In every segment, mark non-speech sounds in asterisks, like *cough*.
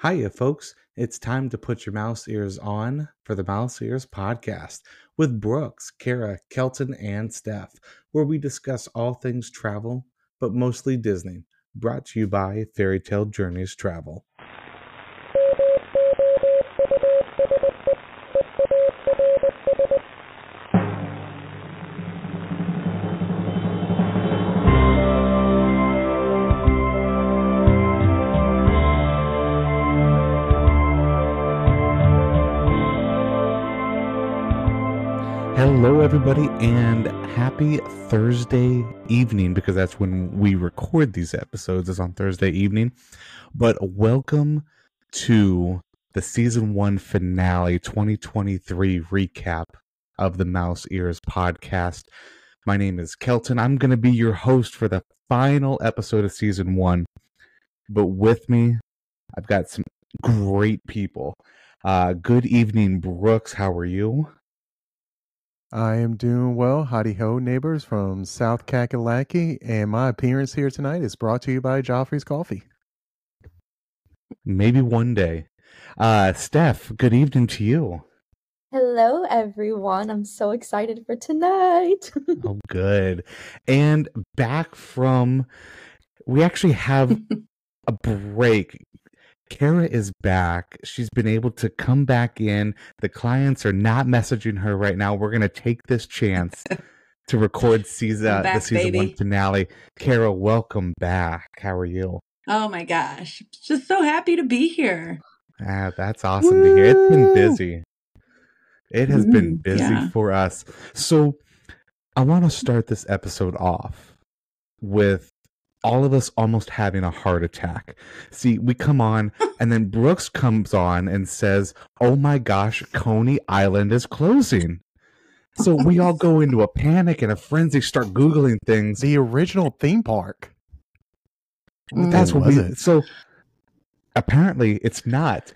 Hiya, folks. It's time to put your mouse ears on for the Mouse Ears podcast with Brooks, Kara, Kelton, and Steph, where we discuss all things travel, but mostly Disney. Brought to you by Fairytale Journeys Travel. Everybody, and happy Thursday evening because that's when we record these episodes, is on Thursday evening. But welcome to the season one finale 2023 recap of the Mouse Ears podcast. My name is Kelton. I'm going to be your host for the final episode of season one. But with me, I've got some great people. Uh, good evening, Brooks. How are you? I am doing well. Howdy ho, neighbors from South Kakalaki. And my appearance here tonight is brought to you by Joffrey's Coffee. Maybe one day. Uh, Steph, good evening to you. Hello, everyone. I'm so excited for tonight. *laughs* Oh, good. And back from, we actually have *laughs* a break. Kara is back. She's been able to come back in. The clients are not messaging her right now. We're going to take this chance to record season, I'm the back, season one finale. Kara, welcome back. How are you? Oh my gosh. Just so happy to be here. Ah, that's awesome to hear. It's been busy. It has been Mm, busy yeah. for us. So I want to start this episode off with all of us almost having a heart attack. See, we come on, *laughs* and then Brooks comes on and says, Oh my gosh, Coney Island is closing. So we all go *laughs* into a panic and a frenzy, start Googling things. The original theme park. That's Or what was we. it? So apparently, it's not.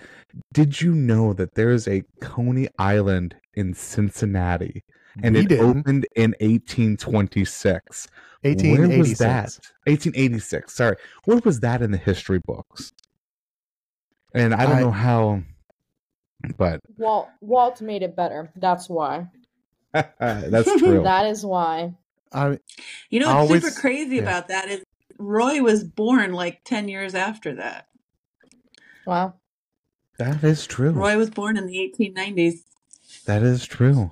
Did you know that there is a Coney Island in Cincinnati, and We it didn't. opened in 1826? Where was 1886. that? 1886. Sorry, where was that in the history books? And I don't I- know how, but *laughs* Walt Walt made it better. That's why. *laughs* that's *laughs* true. That is why. I, You know I what's always- super crazy yeah. about that is Roy was born like 10 years after that. Wow. that is true. Roy was born in the 1890s. That is true.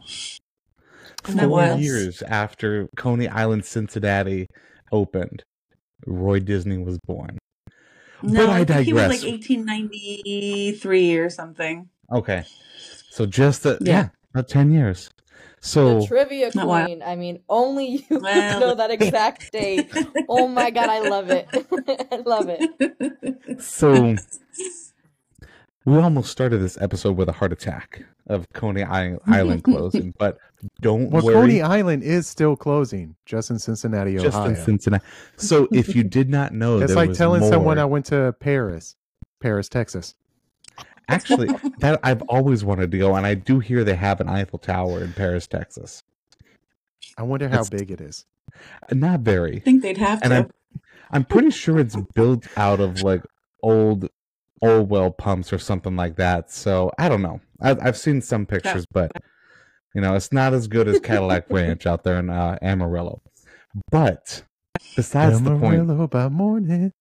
Isn't that Four wild? years after Coney Island, Cincinnati opened, Roy Disney was born. No, I I, think he was digress. like 1893 or something. Okay, so just the, yeah. Yeah. about ten years. So the trivia oh, Not wild. queen. I mean, only you *laughs* Well- know that exact *laughs* date. Oh my god, I love it. *laughs* I love it. so we almost started this episode with a heart attack of Coney I- *laughs* Island closing, but don't well, worry. Coney Island is still closing, just in Cincinnati, Ohio. just in Cincinnati. So if you did not know, it's there like was telling someone I went to Paris, Paris, Texas. Actually, that I've always wanted to go, and I do hear they have an Eiffel Tower in Paris, Texas. I wonder how It's- big it is. Not very. I think they'd have and to. I'm I'm pretty sure it's built out of like old old well pumps or something like that. So I don't know. I've I've seen some pictures, but you know, it's not as good as Cadillac *laughs* Ranch out there in uh, Amarillo. But besides the point, Amarillo by morning.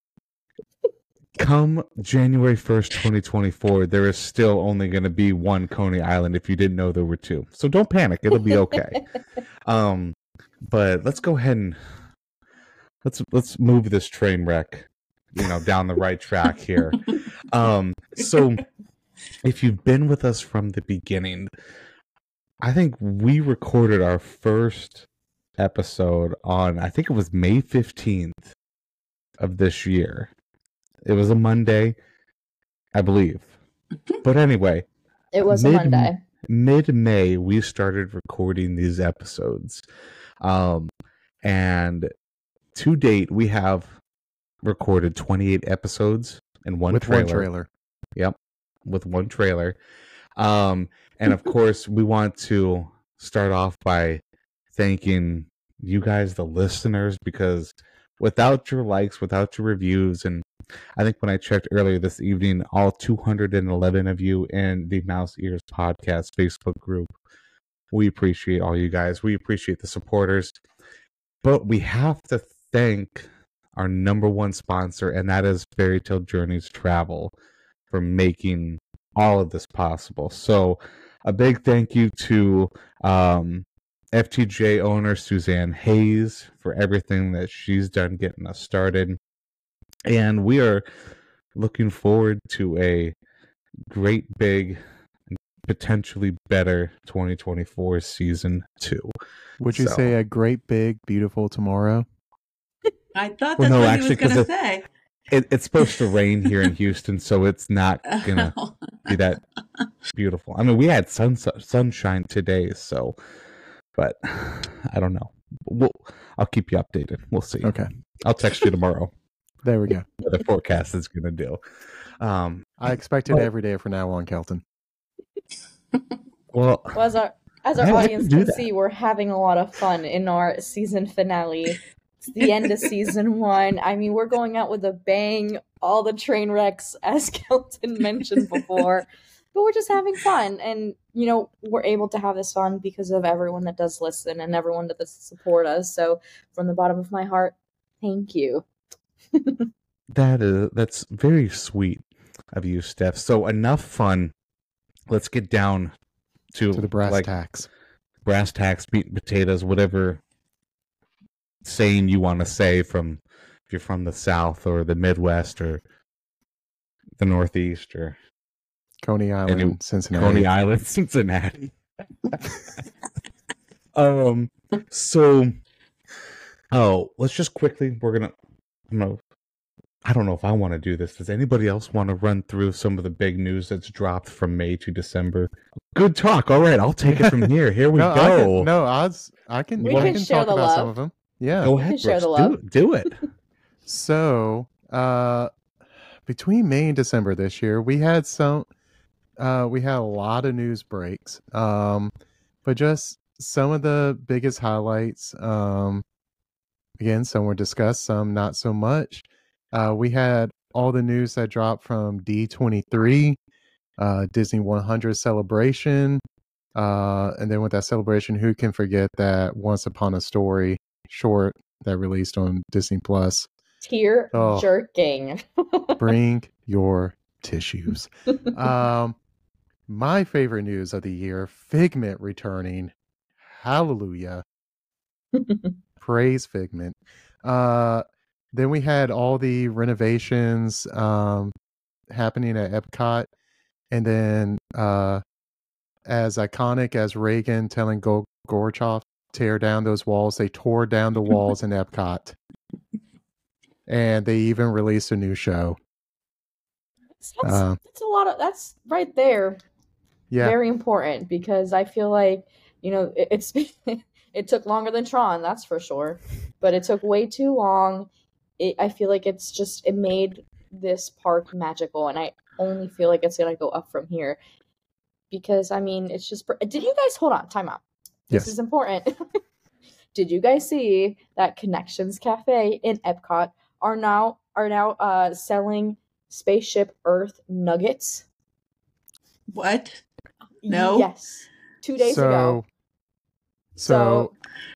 come January 1st, 2024, there is still only going to be one Coney Island if you didn't know there were two. So don't panic, it'll be okay. *laughs* um but let's go ahead and let's let's move this train wreck, you know, down the right track here. *laughs* Um so if you've been with us from the beginning, I think we recorded our first episode on I think it was May 15th of this year. It was a Monday, I believe. *laughs* But anyway, It was Mid- a Monday. mid May we started recording these episodes. Um and to date we have recorded 28 episodes and one with trailer, one trailer. Yep. With one trailer. Um and of *laughs* course we want to start off by thanking you guys the listeners because without your likes, without your reviews, and I think when I checked earlier this evening, all 211 of you in the Mouse Ears Podcast Facebook group, we appreciate all you guys. We appreciate the supporters. But we have to thank our number one sponsor, and that is Fairytale Journeys Travel for making all of this possible. So, a big thank you to um, FTJ owner Suzanne Hayes for everything that she's done getting us started. And we are looking forward to a great big potentially better 2024 season 2. Would you So- say a great, big, beautiful tomorrow? I thought Well, that's no, what actually, he was 'cause going to say. It, it's supposed to rain here in Houston, so it's not *laughs* gonna be that beautiful. I mean, we had sun sunshine today, so but *sighs* I don't know. We'll, I'll keep you updated. We'll see. Okay. I'll text you tomorrow *laughs* There we go. *laughs* what the forecast is gonna do. Um, I expect it every day from now on, Kelton. well, Well, as our as our audience can can that. see, we're having a lot of fun in our season finale. It's the end of season *laughs* one. I mean, we're going out with a bang. All the train wrecks, *laughs* as Kelton mentioned before, but we're just having fun, and you know, we're able to have this fun because of everyone that does listen and everyone that does support us. So, from the bottom of my heart, thank you. *laughs* that is that's very sweet of you, Steph. So enough fun. Let's get down to, To the brass like tacks. brass tacks, meat and potatoes, whatever saying you want to say from if you're from the South or the Midwest or the Northeast or Coney Island, Any- Cincinnati. Coney Island, *laughs* Cincinnati. um. So, oh, let's just quickly. We're gonna. I'm gonna. I don't know if I want to do this. Does anybody else want to run through some of the big news that's dropped from May to December? Good talk. All right, I'll take it from *laughs* here. Here we no, I go. can, no, odds. I can. We I can can share talk the about some of them. Yeah. Go ahead, share Brooks. the Do, love. do it. *laughs* *laughs* So, uh, between May and December this year, we had some, uh, we had a lot of news breaks. Um, but just some of the biggest highlights. Um, again, some were discussed, some not so much. Uh, we had all the news that dropped from D23, uh, Disney 100 celebration. Uh, and then with that celebration, who can forget that Once Upon a Story short that released on Disney Plus? Tear Oh. jerking. *laughs* Bring your tissues. *laughs* Um, my favorite news of the year Figment returning. Hallelujah. Praise Figment. Uh, then we had all the renovations um, happening at Epcot. And then, uh, as iconic as Reagan telling Go- Gorbachev, tear down those walls, they tore down the walls in Epcot. And they even released a new show. That's, Uh, that's a lot of that's right there Yeah. very important because I feel like you know it, it's *laughs* it took longer than Tron, that's for sure, but it took way too long. It, I feel like it's just it made this park magical, and I only feel like it's gonna go up from here because I mean it's just. Did you guys hold on? Time out. This Yes. is important. *laughs* Did you guys see that Connections Cafe in Epcot are now are now uh, selling spaceship Earth nuggets? What? No. Yes. Two days ago. So,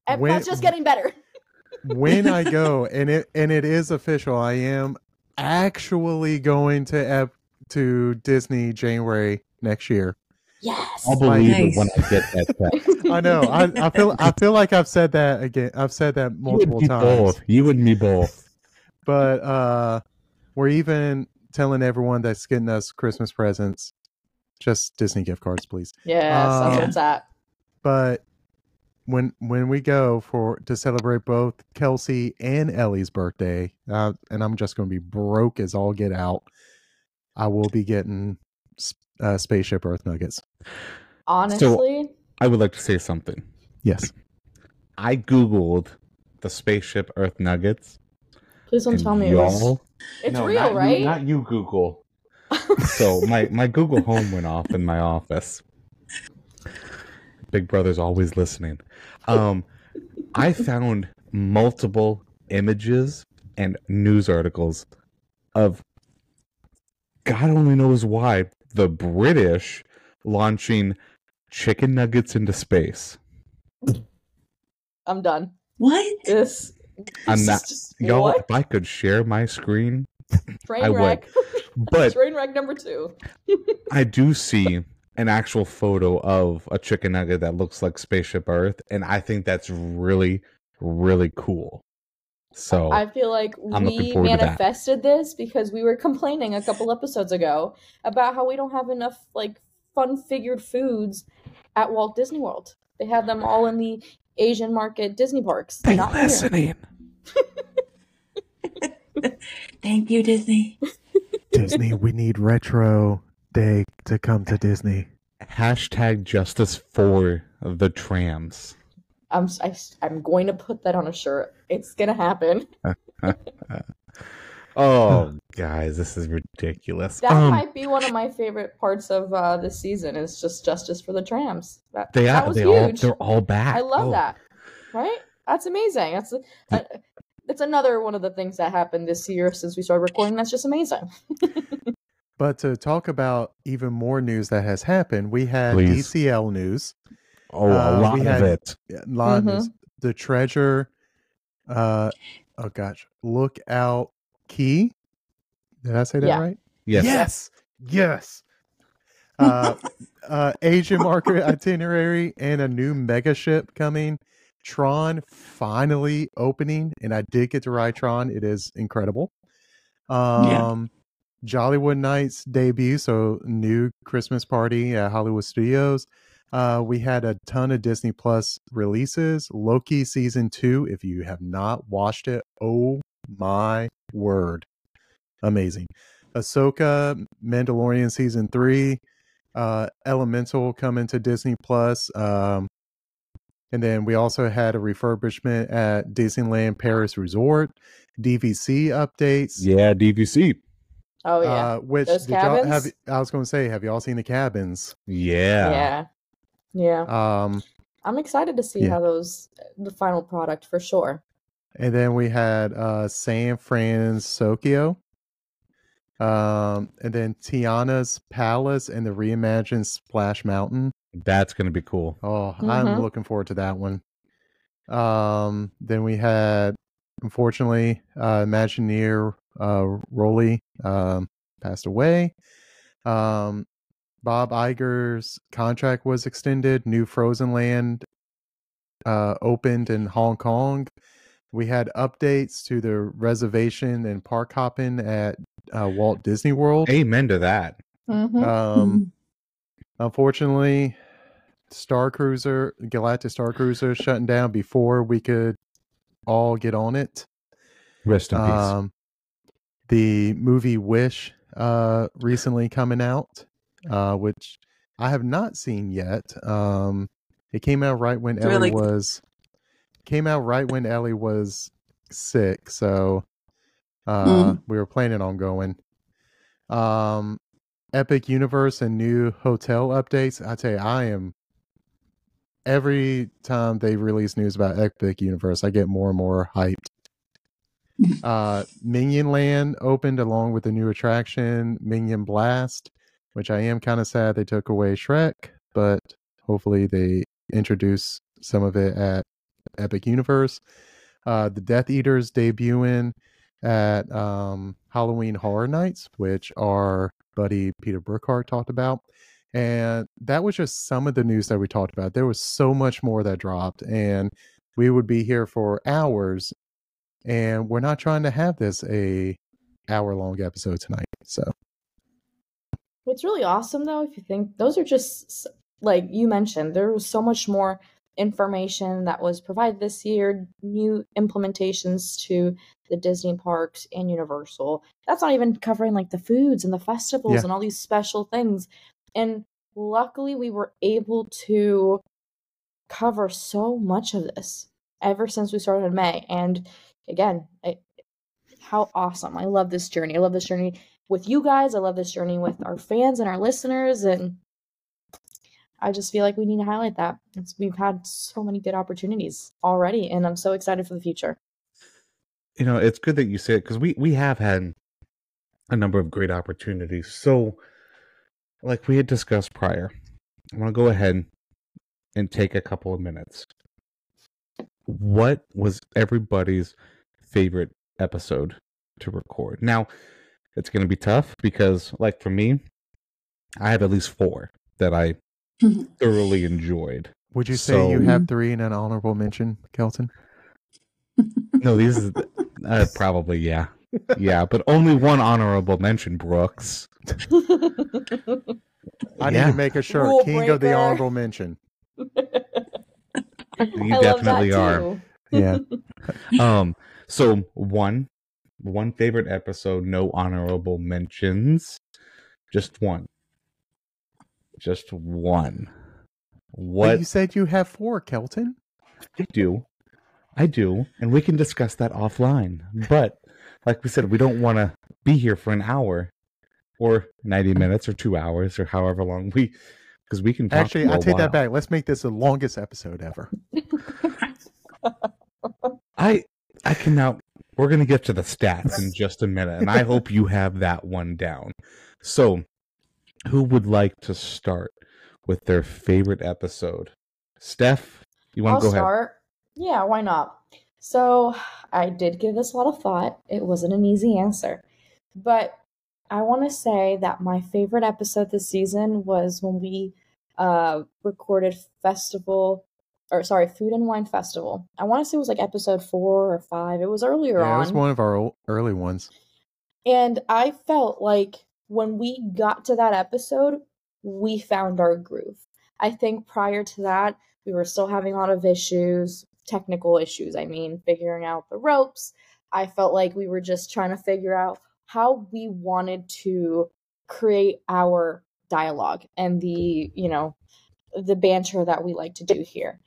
Epcot's when- just getting better. *laughs* when I go, and it and it is official, I am actually going to Ep, to Disney January next year. Yes. I'll believe Nice. it when I get that. *laughs* text. I know. I, I feel I feel like I've said that again. I've said that You multiple and me times. both. You and me both. *laughs* But uh, we're even telling everyone that's getting us Christmas presents, just Disney gift cards, please. yes, that's Uh, where. But when when we go for to celebrate both Kelsey and Ellie's birthday, uh, and I'm just going to be broke as all get out. I will be getting s- uh, spaceship Earth nuggets. Honestly, I would like to say something. Yes, I googled the spaceship Earth Nuggets. please don't tell me it was, y'all- it's No, real, not you- right? not you, Google. *laughs* so my my Google Home went off in my office. Big Brother's always listening. Um, I found multiple images and news articles of God only knows why the British launching chicken nuggets into space. I'm done. What? This. I'm not- just- Y'all, what? if I could share my screen, Train I would. wreck. *laughs* but Train wreck number two. *laughs* I do see an actual photo of a chicken nugget that looks like Spaceship Earth, and I think that's really, really cool. So I feel like I'm we forward to that. manifested this because we were complaining a couple episodes ago about how we don't have enough like fun figured foods at Walt Disney World. They have them all in the Asian market Disney parks. they not listening. *laughs* Thank you, Disney. Disney, we need retro day to come to Disney. Hashtag justice for the trams. I'm s- I, s- I'm going to put that on a shirt. It's gonna happen. *laughs* Oh, guys, this is ridiculous. That um, might be one of my favorite parts of uh, this season. Is just justice for the trams. That, they that are. was They all. huge. They're all back. I love Oh, that. Right? That's amazing. That's uh, it's another one of the things that happened this year since we started recording. That's just amazing. *laughs* But to talk about even more news that has happened, we had Please. DCL news. Oh, Uh, a lot we of had- it. Yeah, lot of Mhm. news. The treasure. Uh, oh gosh, look out key. Did I say that Yeah. right? Yes. Yes. Yes. Uh, uh, Asian market *laughs* itinerary and a new mega ship coming. Tron finally opening, and I did get to ride Tron. It is incredible. Um, Jollywood Nights debut, so new Christmas party at Hollywood Studios. Uh, we had a ton of Disney Plus releases. Loki season two. If you have not watched it, oh my word, amazing. Ahsoka, Mandalorian season three, uh, Elemental coming to Disney Plus. Um, and then we also had a refurbishment at Disneyland Paris Resort, DVC updates. Yeah, DVC. Oh yeah. Uh, which Those did y'all have? I was going to say, have y'all seen the cabins? Yeah. yeah. Yeah. Um, I'm excited to see yeah. how those the final product for sure. and then we had uh, San Fransokyo. Um, and then Tiana's Palace and the reimagined Splash Mountain. That's gonna be cool. Oh, I'm Mhm. looking forward to that one. Um, then we had, unfortunately, uh, Imagineer uh, Rolly um, passed away. Um, Bob Iger's contract was extended. New Frozen Land uh, opened in Hong Kong. We had updates to the reservation and park hopping at uh, Walt Disney World. Amen to that. Mm-hmm. Um, unfortunately, Star Cruiser, Galactic Star Cruiser, shutting down before we could all get on it. Rest in peace. Um, the movie Wish uh, recently coming out, uh, which I have not seen yet. Um, it came out right when It's Ellie really- was came out right when Ellie was sick, so uh, Mm. we were planning on going. Um, Epic Universe and new hotel updates. I tell you, I am every time they release news about Epic Universe, I get more and more hyped. *laughs* uh, Minion Land opened along with the new attraction Minion Blast, which I am kind of sad they took away Shrek, but hopefully they introduce some of it at Epic Universe. Uh, the Death Eaters debuting at um, Halloween Horror Nights, which our buddy Peter Burkhart talked about. And that was just some of the news that we talked about. There was so much more that dropped, and we would be here for hours. And we're not trying to have this a hour long episode tonight. So What's really awesome though, if you think those are just like you mentioned, there was so much more information that was provided this year, new implementations to the Disney parks and Universal. That's not even covering like the foods and the festivals Yeah. and all these special things. And luckily we were able to cover so much of this ever since we started in May. And again, I, how awesome. I love this journey. I love this journey with you guys. I love this journey with our fans and our listeners. And I just feel like we need to highlight that. It's, we've had so many good opportunities already, and I'm so excited for the future. you know, it's good that you say it because we we have had a number of great opportunities. So, like we had discussed prior, I want to go ahead and take a couple of minutes. What was everybody's favorite episode to record? Now, it's going to be tough because, like for me, I have at least four that I *laughs* thoroughly enjoyed. Would you say you have three and an honorable mention, Kelton? No, these is uh, probably yeah, yeah, but only one honorable mention, Brooks. I yeah, need to make a shirt. Rule King of the honorable mention. you I definitely love that are. too. Yeah. *laughs* Um, so one, one favorite episode, no honorable mentions, just one, just one. But What you said you have four, Kelton. I do, I do, and we can discuss that offline. But like we said, we don't want to be here for an hour, or ninety minutes, or two hours, or however long we, because we can talk Actually, i I a take that back. Let's make this the longest episode ever. *laughs* I I can we're gonna get to the stats in *laughs* just a minute, and I hope you have that one down. So who would like to start with their favorite episode? Steph, you wanna go ahead? Yeah, why not? So I did give this a lot of thought. It wasn't an easy answer. But I want to say that my favorite episode this season was when we uh recorded festival or sorry, food and wine festival. I want to say it was like episode 4 or 5. It was earlier Yeah, it was one of our early ones. And I felt like when we got to that episode, we found our groove. I think prior to that, we were still having a lot of issues, technical issues, I mean, figuring out the ropes. I felt like we were just trying to figure out how we wanted to create our dialogue and the, you know, the banter that we like to do here.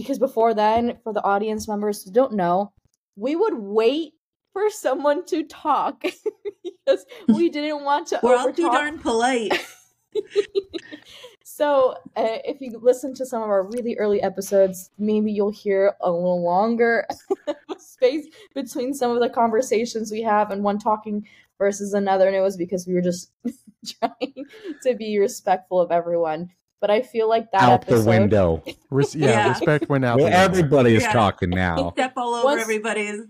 Because before then, for the audience members who don't know, we would wait for someone to talk *laughs* because we *laughs* didn't want to We're all too darn polite. *laughs* So, uh, if you listen to some of our really early episodes, maybe you'll hear a little longer space between some of the conversations we have and one talking versus another. And it was because we were just trying to be respectful of everyone. But I feel like that Out episode, the window. *laughs* Res- yeah, Yeah. respect went out. Well, the everybody is Yeah. talking now. *laughs* Step all over Once- everybody's.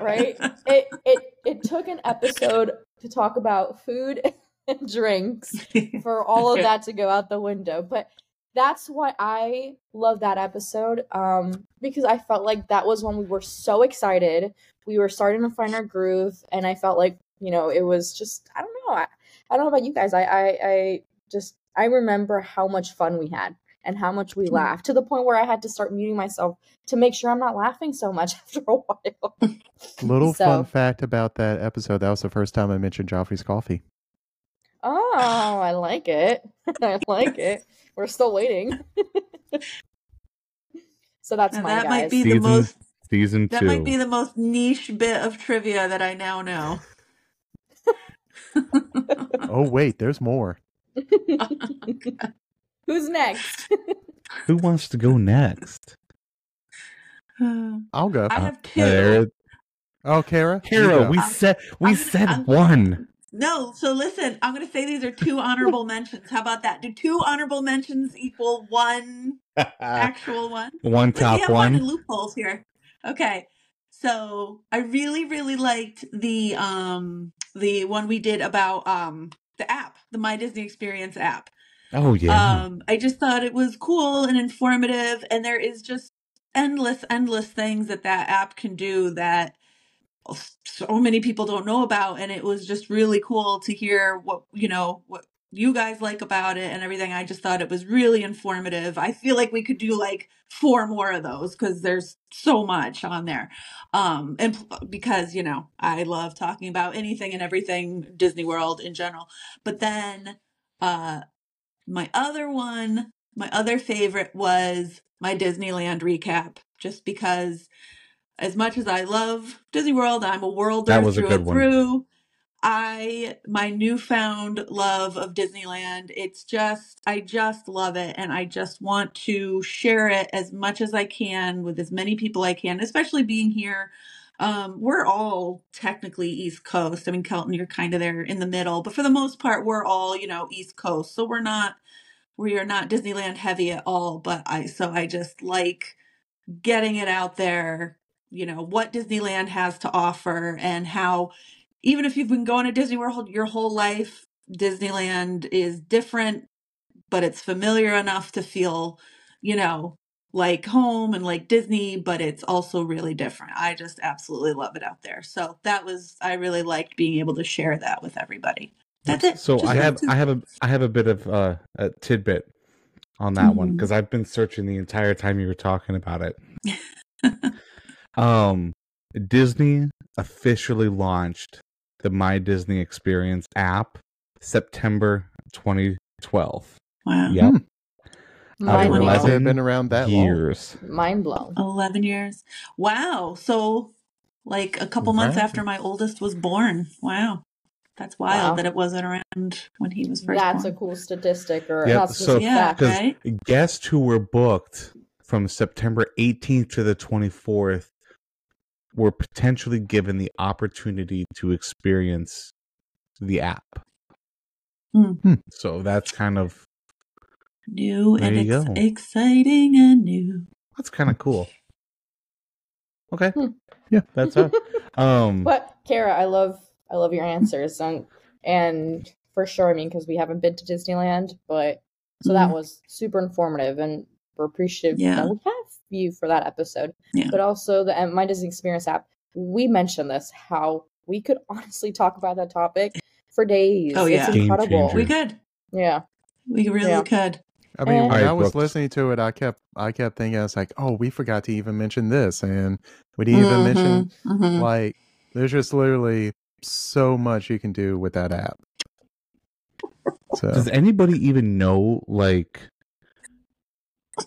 right? it, it it took an episode to talk about food *laughs* and drinks for all of that to go out the window. But that's why I love that episode um, because I felt like that was when we were so excited. We were starting to find our groove, and I felt like you know it was just I don't know I, I don't know about you guys. I, I I just I remember how much fun we had and how much we laughed to the point where I had to start muting myself to make sure I'm not laughing so much *laughs* after a while. *laughs* Little So- fun fact about that episode. That was the first time I mentioned Joffrey's coffee. Oh, I like it. *laughs* I like it. We're still waiting. so that's And mine, that guys. might be the most. season That two. might be the most niche bit of trivia that I now know. Oh wait, there's more. *laughs* Who's next? *laughs* Who wants to go next? I I'll go. I have two. There, Oh, Kara. Kara, we I'm- said we I'm- said I'm- one. No, so listen, I'm going to say these are two honorable mentions. How about that? Do two honorable mentions equal one *laughs* actual one? one Let's top see, I'm one. loopholes here. Okay. So I really, really liked the um the one we did about um the app, the My Disney Experience app. Oh yeah. Um I just thought it was cool and informative and there is just endless, endless things that that app can do that so many people don't know about and it was just really cool to hear what you know what you guys like about it and everything i just thought it was really informative. I feel like we could do like four more of those because there's so much on there. Um and because you know i love talking about anything and everything disney world in general. But then uh my other one my other favorite was my disneyland recap just because as much as I love Disney World, I'm a worlder That was a through good and one. I my newfound love of Disneyland. It's just I just love it and I just want to share it as much as I can with as many people I can, especially being here Um, we're all technically East Coast. I mean, Kelton, you're kind of there in the middle, but for the most part, we're all, you know, East Coast. So we're not, we are not Disneyland heavy at all. But I, so I just like getting it out there, you know, what Disneyland has to offer and how, even if you've been going to Disney World your whole life, Disneyland is different, but it's familiar enough to feel, you know, like home and like Disney, but it's also really different. I just absolutely love it out there. So that was I really liked being able to share that with everybody. That's it. So Just I have I have a I have a bit of uh, a tidbit on that one Mhm. because I've been searching the entire time you were talking about it. *laughs* um, Disney officially launched the My Disney Experience app September 2012. wow. Yep, Hmm. Mind of Realize blown. it had been around that long. years. Mind blown. 11 years. Wow. So like a couple months Right. after my oldest was born. Wow. That's wild Wow. that it wasn't around when he was first That's a cool statistic, or Yep, not so- statistic Yeah, fact. Because right? guests who were booked from September 18th to the 24th were potentially given the opportunity to experience the app. Hmm. So that's kind of New and ex- exciting and new. that's kind of cool. Okay. Hmm. Yeah. *laughs* That's it. Um But Kara, I love I love your answers, and and for sure, I mean, because we haven't been to Disneyland, but so that Mhm. was super informative, and we're appreciative Yeah. that we have you for that episode. Yeah. But also the My Disney Experience app. We mentioned this how we could *laughs* honestly talk about that topic for days. Oh, yeah. it's incredible. We could. Yeah, We really Yeah. could. I mean, And- when Alright, I was Brooks. listening to it, I kept I kept thinking, I was like, oh, we forgot to even mention this, and we didn't even mention Mhm, mhm. like there's just literally so much you can do with that app. So does anybody even know like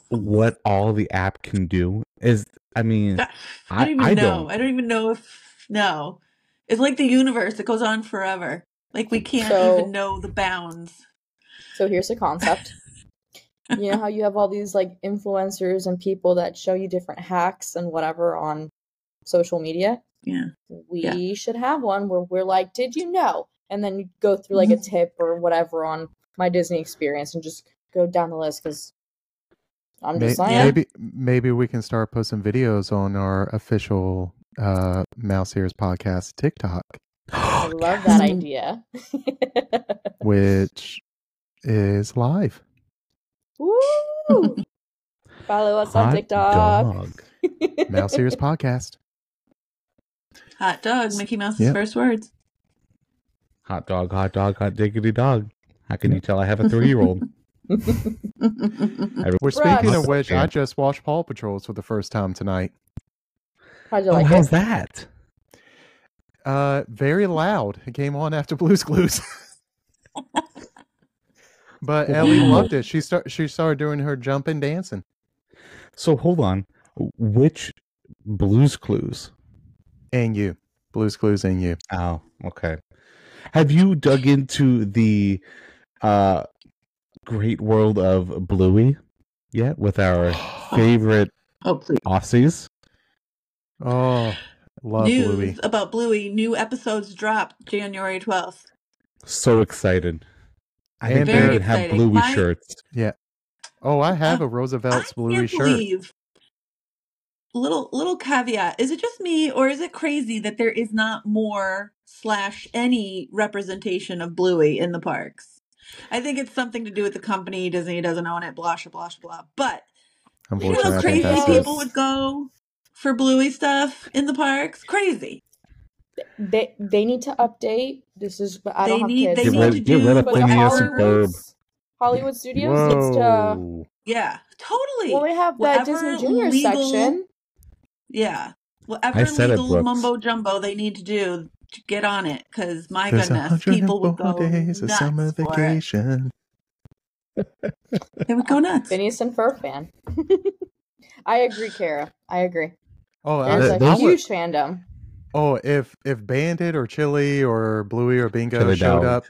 what all the app can do? Is I mean *laughs* I I, don't even I know. don't. I don't even know if no. It's like the universe. It goes on forever. Like we can't So- even know the bounds. So here's the concept. *laughs* you know how you have all these like influencers and people that show you different hacks and whatever on social media? Yeah. We Yeah. should have one where we're like, "Did you know?" And then you go through like a mm-hmm. tip or whatever on my Disney experience and just go down the list because I'm may- just saying. maybe maybe we can start posting videos on our official uh Mouse Ears podcast TikTok, I *gasps* love that idea. *laughs* which is live. Woo! Follow us on Hot TikTok. dog. Mouse Ears podcast. Hot dog, Mickey Mouse's Yep. first words. Hot dog, hot dog, hot diggity dog. How can you tell I have a three year old? *laughs* We're Brooks. speaking of which, I just watched Paw Patrols for the first time tonight. How'd you Oh, like how's it? that? Uh, very loud. It came on after Blue's Clues. *laughs* but Ellie loved it. She start she started doing her jumping, dancing. So hold on. Which Blues Clues? And you, Blue's Clues, and you. Oh, okay. Have you dug into the uh great world of Bluey yet with our *gasps* favorite oh, please. Aussies? Oh, love News Bluey. about Bluey. New episodes drop January 12th. So excited. I think And they even have. Bluey My- shirts. Yeah. Oh, I have Uh, a Roosevelt's I Bluey shirt. believe. Little little caveat: Is it just me, or is it crazy that there is not more slash any representation of Bluey in the parks? I think it's something to do with the company. Disney doesn't own it. Blah blah blah blah. But you know Unfortunately, how crazy that's it. people would go for Bluey stuff in the parks. Crazy. They they need to update. This is I They don't have need- kids. they Get need to do of but what Phineas and Ferb. Hollywood Studios needs to Whoa. Yeah, totally. well, they have that Whatever Disney Junior legal- section. Yeah. Whatever I said it, legal mumbo jumbo they need to do to get on it, because my There's goodness, people would 104 go days of nuts summer for it. vacation. They would go nuts. Phineas and Ferb fan. *laughs* I agree, Kara. I agree. Oh, I, There's Uh, a those- huge fandom. oh, if if Bandit or Chili or Bluey or Bingo Chili showed dog. up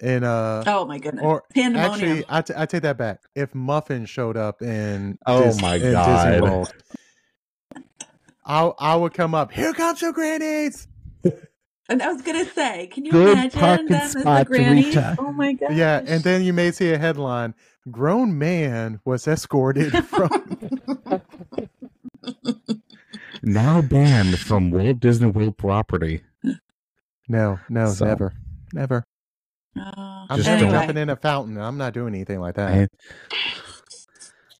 in uh Oh my goodness. or Pandemonium. actually I, t- I take that back. If Muffin showed up in Oh Dis- my in God. Disney World, I I would come up. Here comes your grannies. And I was gonna say, can you Good imagine parking them as the spot, grannies? Rita. Oh my god! Yeah, and then you may see a headline: "Grown man was escorted *laughs* from." *laughs* Now banned from Walt Disney World property. no, no, So- never, never. Oh, I'm Just never don't- jumping in a fountain. I'm not doing anything like that. And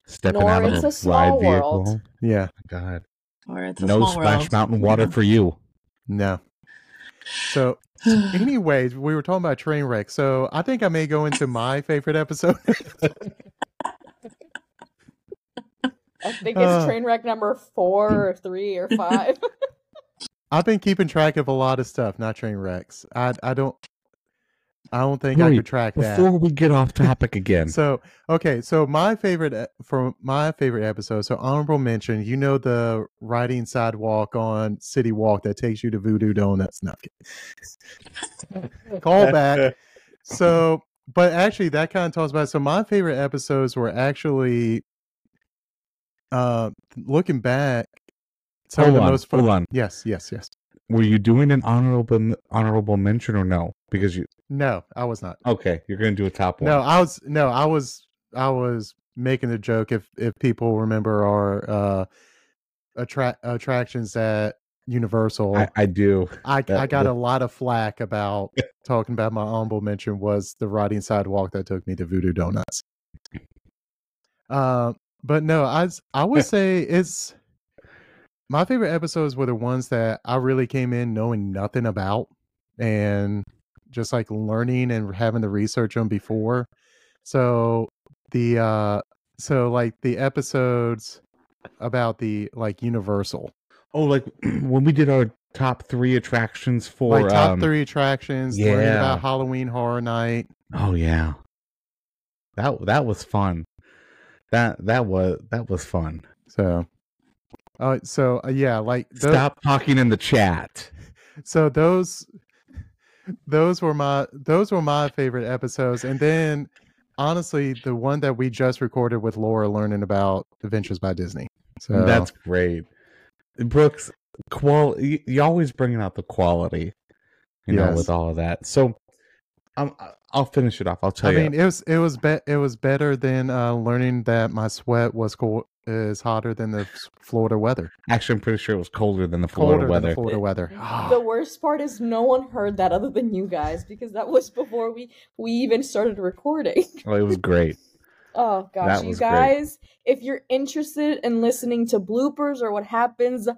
stepping Nor out of a, a small ride world. vehicle. Yeah, God. Or it's a No small splash world. mountain water for you. no. So, *sighs* anyways, we were talking about train wreck. So, I think I may go into my favorite episode. *laughs* I think it's Uh. train wreck number four or three or five. *laughs* I've been keeping track of a lot of stuff, not train wrecks. I I don't I don't think I could track that. Before we get off topic again, *laughs* So okay, so my favorite e- for my favorite episode. So honorable mention. You know the riding sidewalk on City Walk that takes you to Voodoo Doughnuts. No, I'm kidding. call back. So, but actually, that kind of talks about. So my favorite episodes were actually, uh, looking back. Some hold of the on, most fun. hold on. Yes, yes, yes. Were you doing an honorable honorable mention or no? Because you No, I was not. okay, you're gonna do a top one. No, I was no, I was I was making a joke if if people remember our uh attra- attractions at Universal. I, I do. I, that- I got that- a lot of flack about *laughs* talking about my honorable mention was the riding sidewalk that took me to Voodoo Doughnuts. Uh, but no, I I would *laughs* say it's my favorite episodes were the ones that I really came in knowing nothing about and just like learning and having to research them before. So the uh so like the episodes about the like Universal Oh, like *clears throat* when we did our top three attractions for like top um, three attractions, learning yeah. about Halloween Horror Night. Oh yeah, that that was fun. That that was that was fun. So, uh, so uh, yeah, like tho- Stop talking in the chat. *laughs* so those those were my those were my favorite episodes, and then honestly, the one that we just recorded with Laura learning about Adventures by Disney. So That's great, Brooks. Qual, you, you always bringing out the quality, you know, with all of that. So, um, I'll finish it off. I'll tell I you. I mean, it was it was be- it was better than uh, learning that my sweat was co- is hotter than the Florida weather, Actually, I'm pretty sure it was colder than the Florida colder than weather. the Florida weather. the worst part is no one heard that other than you guys because that was before we we even started recording. *laughs* Oh, it was great. Oh gosh, That you was great. guys, if you're interested in listening to bloopers or what happens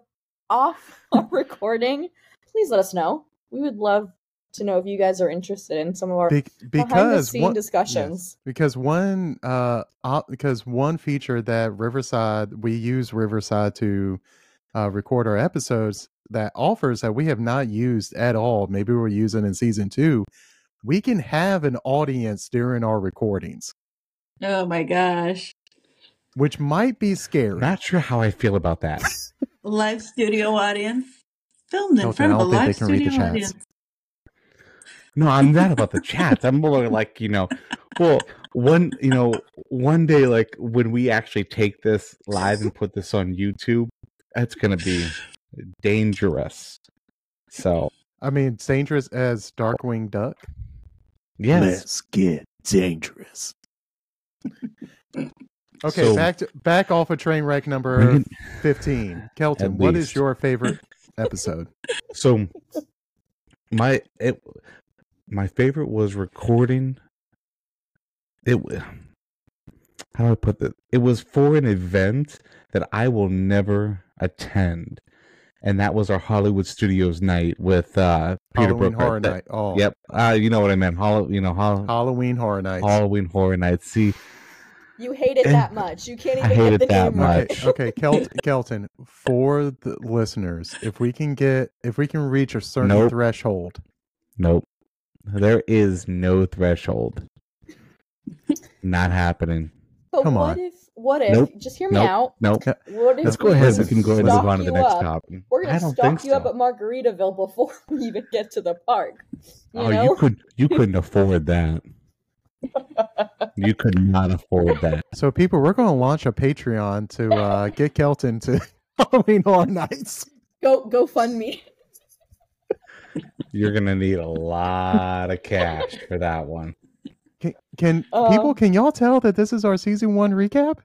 off *laughs* our recording, please let us know. We would love to know if you guys are interested in some of our Be- behind the because scene one, discussions. because one uh op- because one feature that Riverside we use Riverside to uh, record our episodes that offers that we have not used at all. Maybe we're using in season two. We can have an audience during our recordings, Oh my gosh. which might be scary. Not sure how I feel about that. *laughs* Live studio audience. Filmed in Hilton, front of a don't think they live can read the studio audience. No, I'm not about the chats. I'm more like, you know, well, one, you know, one day, like when we actually take this live and put this on YouTube, that's going to be dangerous. So, I mean, dangerous as Darkwing Duck. yes. get dangerous. *laughs* Okay, So- back to back off of train wreck number Bring fifteen. Kelton, At what is least. your favorite episode? So, my it, my favorite was recording. It how do I put that? It was for an event that I will never attend, and that was our Hollywood Studios night with uh, Peter Halloween Brookhart. Horror That- Night. Oh, Yep, uh, you know what I meant. Hol- you know, hol- Halloween Horror Night. Halloween Horror Night. See, You hate it that much. You can't I even hate get it the that name right. much. Okay, okay, Kelt, *laughs* Kelton. For the listeners, if we can get, if we can reach a certain Nope. threshold, nope, there is no threshold. Not happening. But Come what on. if? What if? Nope. Just hear me Nope. out. Nope. What if Let's go we ahead. We can go ahead and move on to the next up? topic. We're gonna don't stalk think you up at Margaritaville before *laughs* we even get to the park. You oh, know? you could you couldn't afford that. *laughs* You could not afford that. so people, we're going to launch a Patreon to uh, get Kelton to *laughs* Halloween Horror Nights. Go go fund me. You're *laughs* gonna need a lot of cash for that one. Can, can Uh. people? Can y'all tell that this is our season one recap?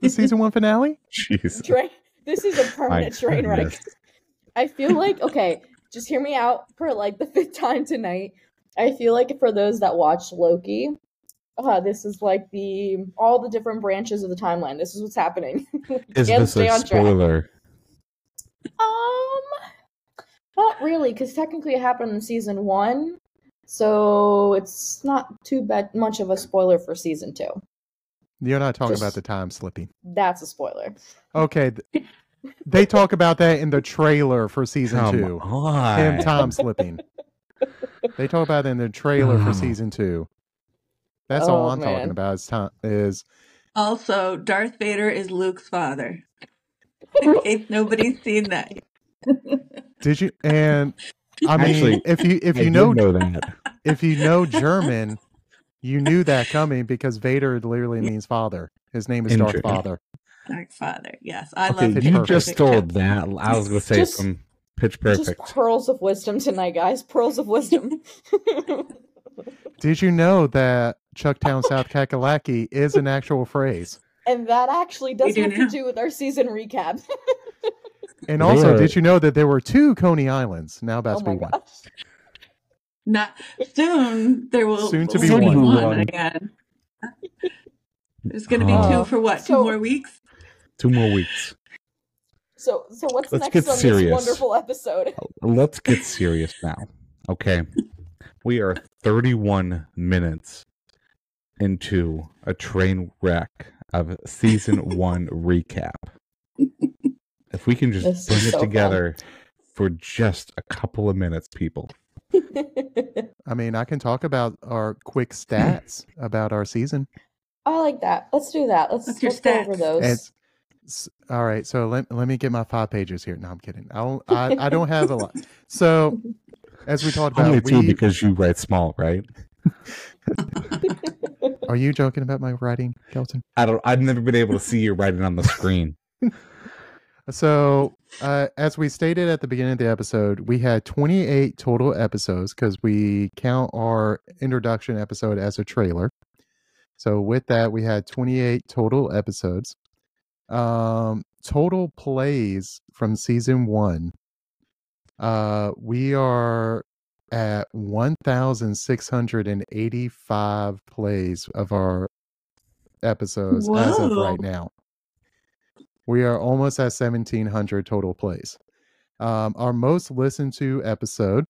The season one finale. *laughs* *laughs* Jeez. Train. This is a permanent train wreck. I feel like okay, just hear me out for like the fifth time tonight. I feel like for those that watched Loki, uh, this is like the all the different branches of the timeline. This is what's happening. Is this a on track. spoiler? Um, not really, because technically it happened in season one, so it's not too bad much of a spoiler for season two. You're not talking about the time slipping. That's a spoiler. Okay, *laughs* they talk about that in the trailer for season Come two. on. Him time slipping. They talk about it in the trailer for Oh. season two. That's all Oh, I'm man. talking about. Is time is Also, Darth Vader is Luke's father. *laughs* In case nobody's seen that. Did you and I mean Actually, if you if I you know, know that. if you know German, you knew that coming because Vader literally means father. His name is Darth Interesting. Father. Darth Father. Yes, I Okay, love Pitch you Perfect. just stole that. I was gonna say Just- from Pitch Just Perfect. pearls of wisdom tonight, guys. Pearls of wisdom. *laughs* Did you know that Chucktown, South Kakalaki is an actual phrase? and that actually does We have to do with our season recap. *laughs* And also, Really? did you know that there were two Coney Islands? Now about oh to my be one. gosh. Not soon. There will Soon to be will one. one again. There's going to be Oh. two ah. for what? Two more weeks. Two more weeks. So, so what's Let's next get on serious. this wonderful episode? Uh, let's get serious now. Okay. We are 31 minutes into a train wreck of season one recap. If we can just This bring it so fun. together for just a couple of minutes, people. *laughs* I mean, I can talk about our quick stats about our season. I like that. Let's do that. Let's, What's your let's go over those. It's, s- all right. So let, let me get my five pages here. No, I'm kidding. I don't, I, I don't have a lot. *laughs* So as we talked about, Only about, two we, because you write small, right? are you joking about my writing, Kelton? I don't. I've never been able to see you writing on the screen. *laughs* So, uh, as we stated at the beginning of the episode, we had 28 total episodes because we count our introduction episode as a trailer. So, with that, we had 28 total episodes. Um, total plays from season one. Uh, we are at 1,685 plays of our episodes as of right now. We are almost at 1,700 total plays. Um, our most listened to episode,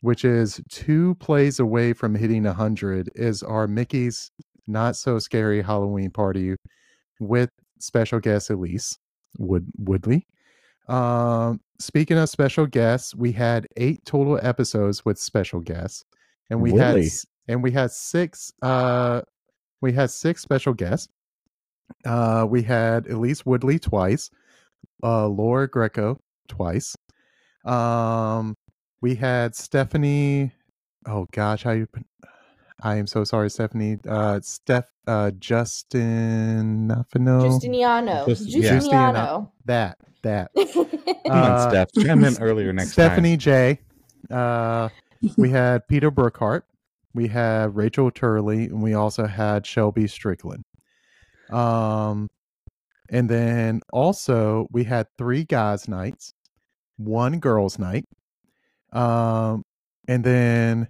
which is two plays away from hitting 100, is our Mickey's Not So Scary Halloween Party with special guest Elise Wood- Woodley. Um, speaking of special guests, we had eight total episodes with special guests, and we had and we had six. Uh, we had six special guests. Uh, we had Elise Woodley twice, uh, Laura Greco twice. Um, we had Stephanie. Oh gosh, how you? I am so sorry, Stephanie. Uh, Steph, uh, Justin Nafino. Justiniano. Just- yeah. Justiniano. That that. *laughs* Come Uh, on, Steph. Chime in earlier next Stephanie J. Uh, we had Peter Burkhart. We had Rachel Turley, and we also had Shelby Strickland. Um, and then also we had three guys' nights, one girls' night, um, and then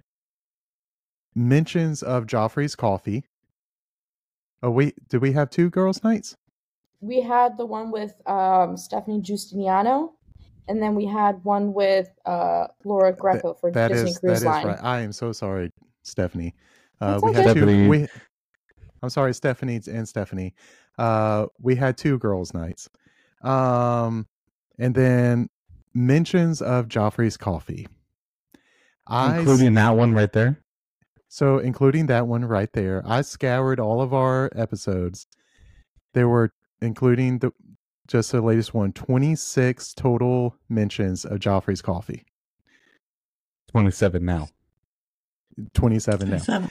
mentions of Joffrey's coffee. Oh wait, did we have two girls' nights? we had the one with um, Stephanie Justiniano, and then we had one with uh, Laura Greco for That Disney is that Cruise is Line. right. I am so sorry, Stephanie. Uh, we okay. had two. Stephanie. We, I'm sorry, Stephanie and Stephanie. Uh, we had two girls' nights, um, and then mentions of Joffrey's coffee. time. I s- Including that one right there. so including that one right there. I scoured all of our episodes. There were including the just the latest one, 26 total mentions of Joffrey's coffee. 27 now. 27 now.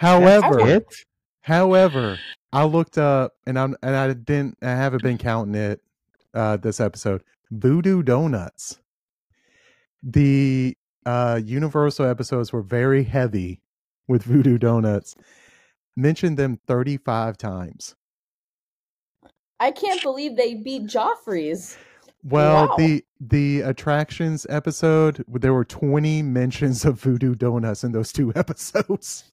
Seven. However, It? However, I looked up and I'm and I didn't I haven't been counting it uh, this episode. Voodoo Doughnuts. The uh, Universal episodes were very heavy with Voodoo Doughnuts. Mentioned them 35 times. I can't believe they beat Joffrey's. Well, Wow. the the attractions episode, there were 20 mentions of Voodoo Doughnuts in those two *laughs* episodes.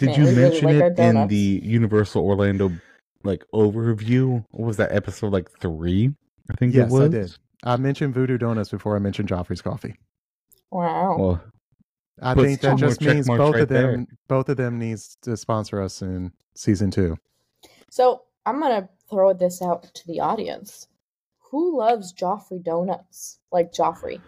Did Man, you we really mention like it in the Universal Orlando like overview? What was that episode like three? I think Yes, it was. I did. I mentioned Voodoo Doughnuts before I mentioned Joffrey's Coffee. Wow. Well, I think that just means both right of them both of them needs to sponsor us in season two. So I'm gonna throw this out to the audience. Who loves Joffrey donuts? Like Joffrey.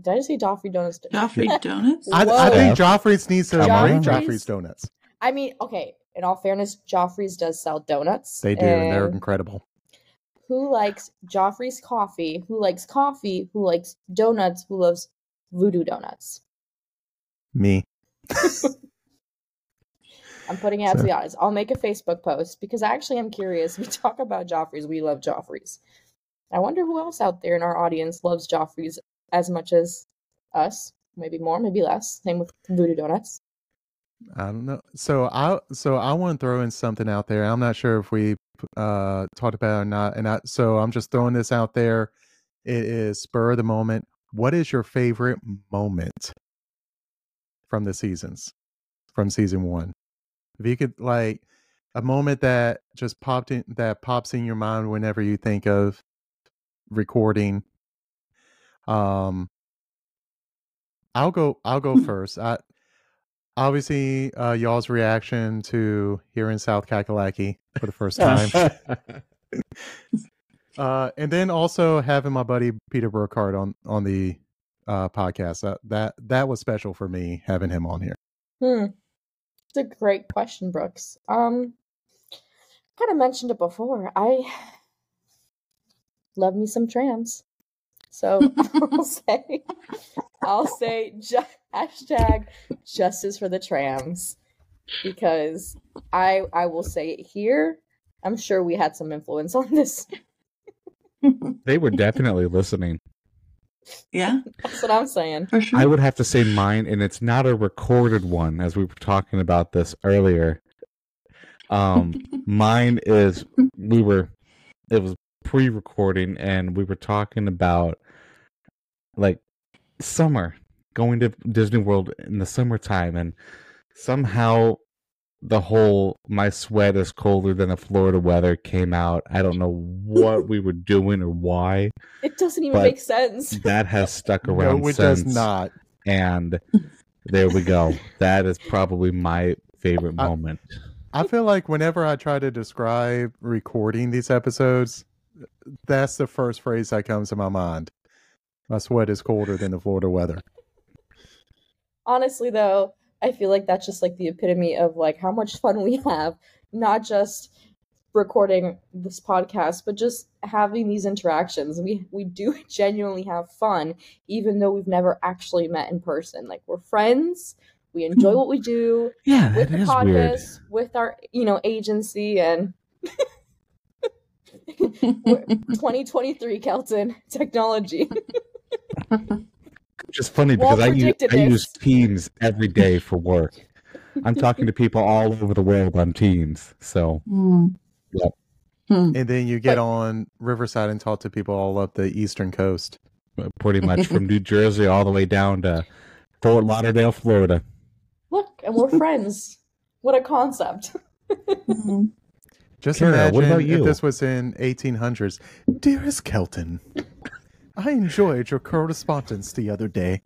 Did I just say Joffrey donuts? Joffrey *laughs* Donuts. I, I think Joffrey's needs to Come bring on. Joffrey's Donuts. I mean, okay. In all fairness, Joffrey's does sell donuts. They do, and they're incredible. who likes Joffrey's coffee? Who likes coffee? Who likes donuts? Who loves voodoo doughnuts? Me. *laughs* I'm putting it out So- to the audience. I'll make a Facebook post because I actually am curious. We talk about Joffrey's. We love Joffrey's. I wonder who else out there in our audience loves Joffrey's as much as us. Maybe more, maybe less. Same with Voodoo Doughnuts. I don't know. So I so I want to throw in something out there. I'm not sure if we uh talked about it or not, and I so I'm just throwing this out there. It is spur of the moment. What is your favorite moment from the seasons, from season one? If you could like a moment that just popped in that pops in your mind whenever you think of recording. Um, I'll go. I'll go first. I obviously uh, y'all's reaction to hearing South Kakalaki for the first time, *laughs* uh, and then also having my buddy Peter Burkhardt on on the uh, podcast. Uh, that that was special for me having him on here. Hmm. It's a great question, Brooks. Um, kind of mentioned it before. I love me some trams. So *laughs* I'll say, I'll say ju- hashtag justice for the trams because I I will say it here. I'm sure we had some influence on this. *laughs* they were definitely listening. yeah, That's what I'm saying. for sure. I would have to say mine, and it's not a recorded one, as we were talking about this earlier. Um, *laughs* mine is we were it was pre-recording, and we were talking about like summer, going to Disney World in the summertime, and somehow the whole "my sweat is colder than the Florida weather" came out. I don't know what we were doing or why. *laughs* It doesn't even make sense. *laughs* That has stuck around no, it since does not. and there we go. That is probably my favorite I- moment. I feel like whenever I try to describe recording these episodes, that's the first phrase that comes to my mind. My sweat is colder than the Florida weather. honestly though i feel like that's just like the epitome of like how much fun we have not just recording this podcast but just having these interactions we we do *laughs* genuinely have fun even though we've never actually met in person like we're friends we hmm. enjoy what we do Yeah, with the is podcast weird. with our you know agency and *laughs* *laughs* 2023 kelton technology Just funny because I use, I use Teams every day for work. I'm *laughs* talking to people all over the world on Teams. So Mm. Yep. Hmm. And then you get But- on Riverside and talk to people all up the eastern coast. uh, pretty much from *laughs* New Jersey all the way down to Fort Lauderdale, Florida. look and we're friends what a concept Mm. Just Kara, imagine what about if this was in 1800s. Dearest Kelton, I enjoyed your correspondence the other day.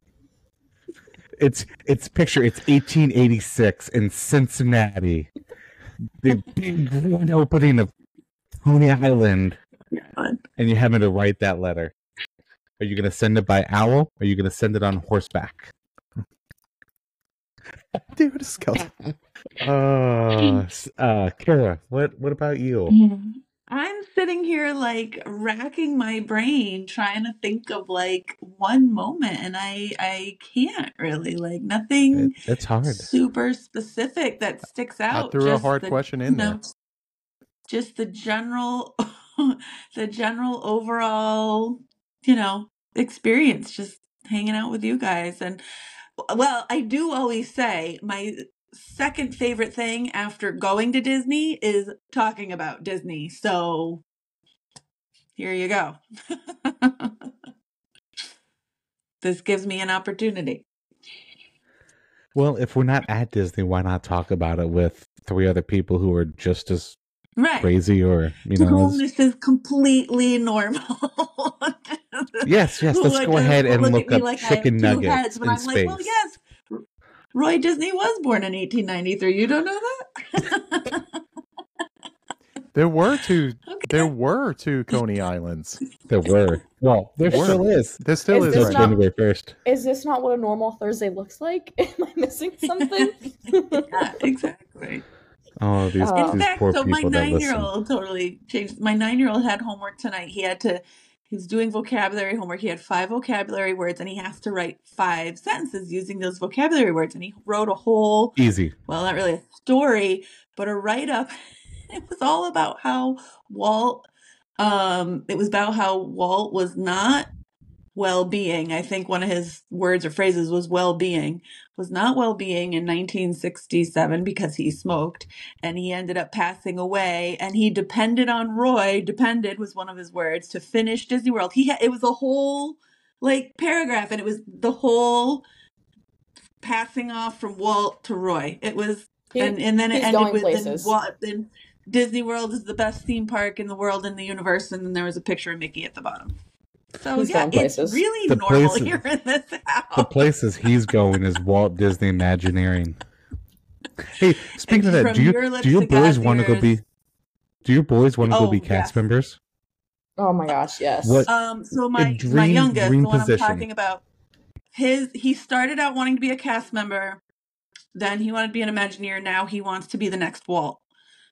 It's it's picture it's 1886 in Cincinnati. The big grand opening of Coney Island. And you're having to write that letter. Are you going to send it by owl? Or are you going to send it on horseback? *laughs* Dearest Kelton. *laughs* Uh, uh, Kara, what what about you? *laughs* I'm sitting here like racking my brain trying to think of like one moment and I I can't really like nothing It, it's hard. super specific that sticks I out. threw a hard the- question in you know, there. just the general the general overall, you know, experience just hanging out with you guys and well, I do always say my second favorite thing after going to Disney is talking about Disney. So here you go. *laughs* this gives me an opportunity. Well, if we're not at Disney, why not talk about it with three other people who are just as Right. crazy or you To know? whom this is completely normal. *laughs* Yes, yes. Let's would go uh, ahead and at look me up like chicken nuggets heads, but in I'm space. like, well, yes, Roy Disney was born in 1893. You don't know that? *laughs* There were two. okay. There were two Coney *laughs* Islands. There were. Well, there Were. still is. There still Is is this right not- January first. Is this not what a normal Thursday looks like? Am I missing something? yeah, exactly. Oh, these. In these fact, poor so my people that nine-year-old totally changed. My nine year old had homework tonight. He had to, he was doing vocabulary homework. He had five vocabulary words and he has to write five sentences using those vocabulary words. And he wrote a whole, Easy. well, not really a story, but a write up. *laughs* It was all about how Walt, um, it was about how Walt was not well being. I think one of his words or phrases was well being, was not well being in 1967 because he smoked and he ended up passing away and he depended on Roy, depended was one of his words to finish Disney World. He had, it was a whole like paragraph and it was the whole passing off from Walt to Roy. It was He- and and then it ended with places. And Disney World is the best theme park in the world in the universe and then there was a picture of Mickey at the bottom. So He's yeah, it's really The normal places- here in this house. The places he's going is Walt Disney Imagineering. Hey, speaking of that, do your you do your boys want to go be? Do your boys want to go Oh, be cast yes. members? oh my gosh, yes. What- Um, so my my youngest, dream the one position. I'm talking about, his he started out wanting to be a cast member, then he wanted to be an Imagineer. Now he wants to be the next Walt.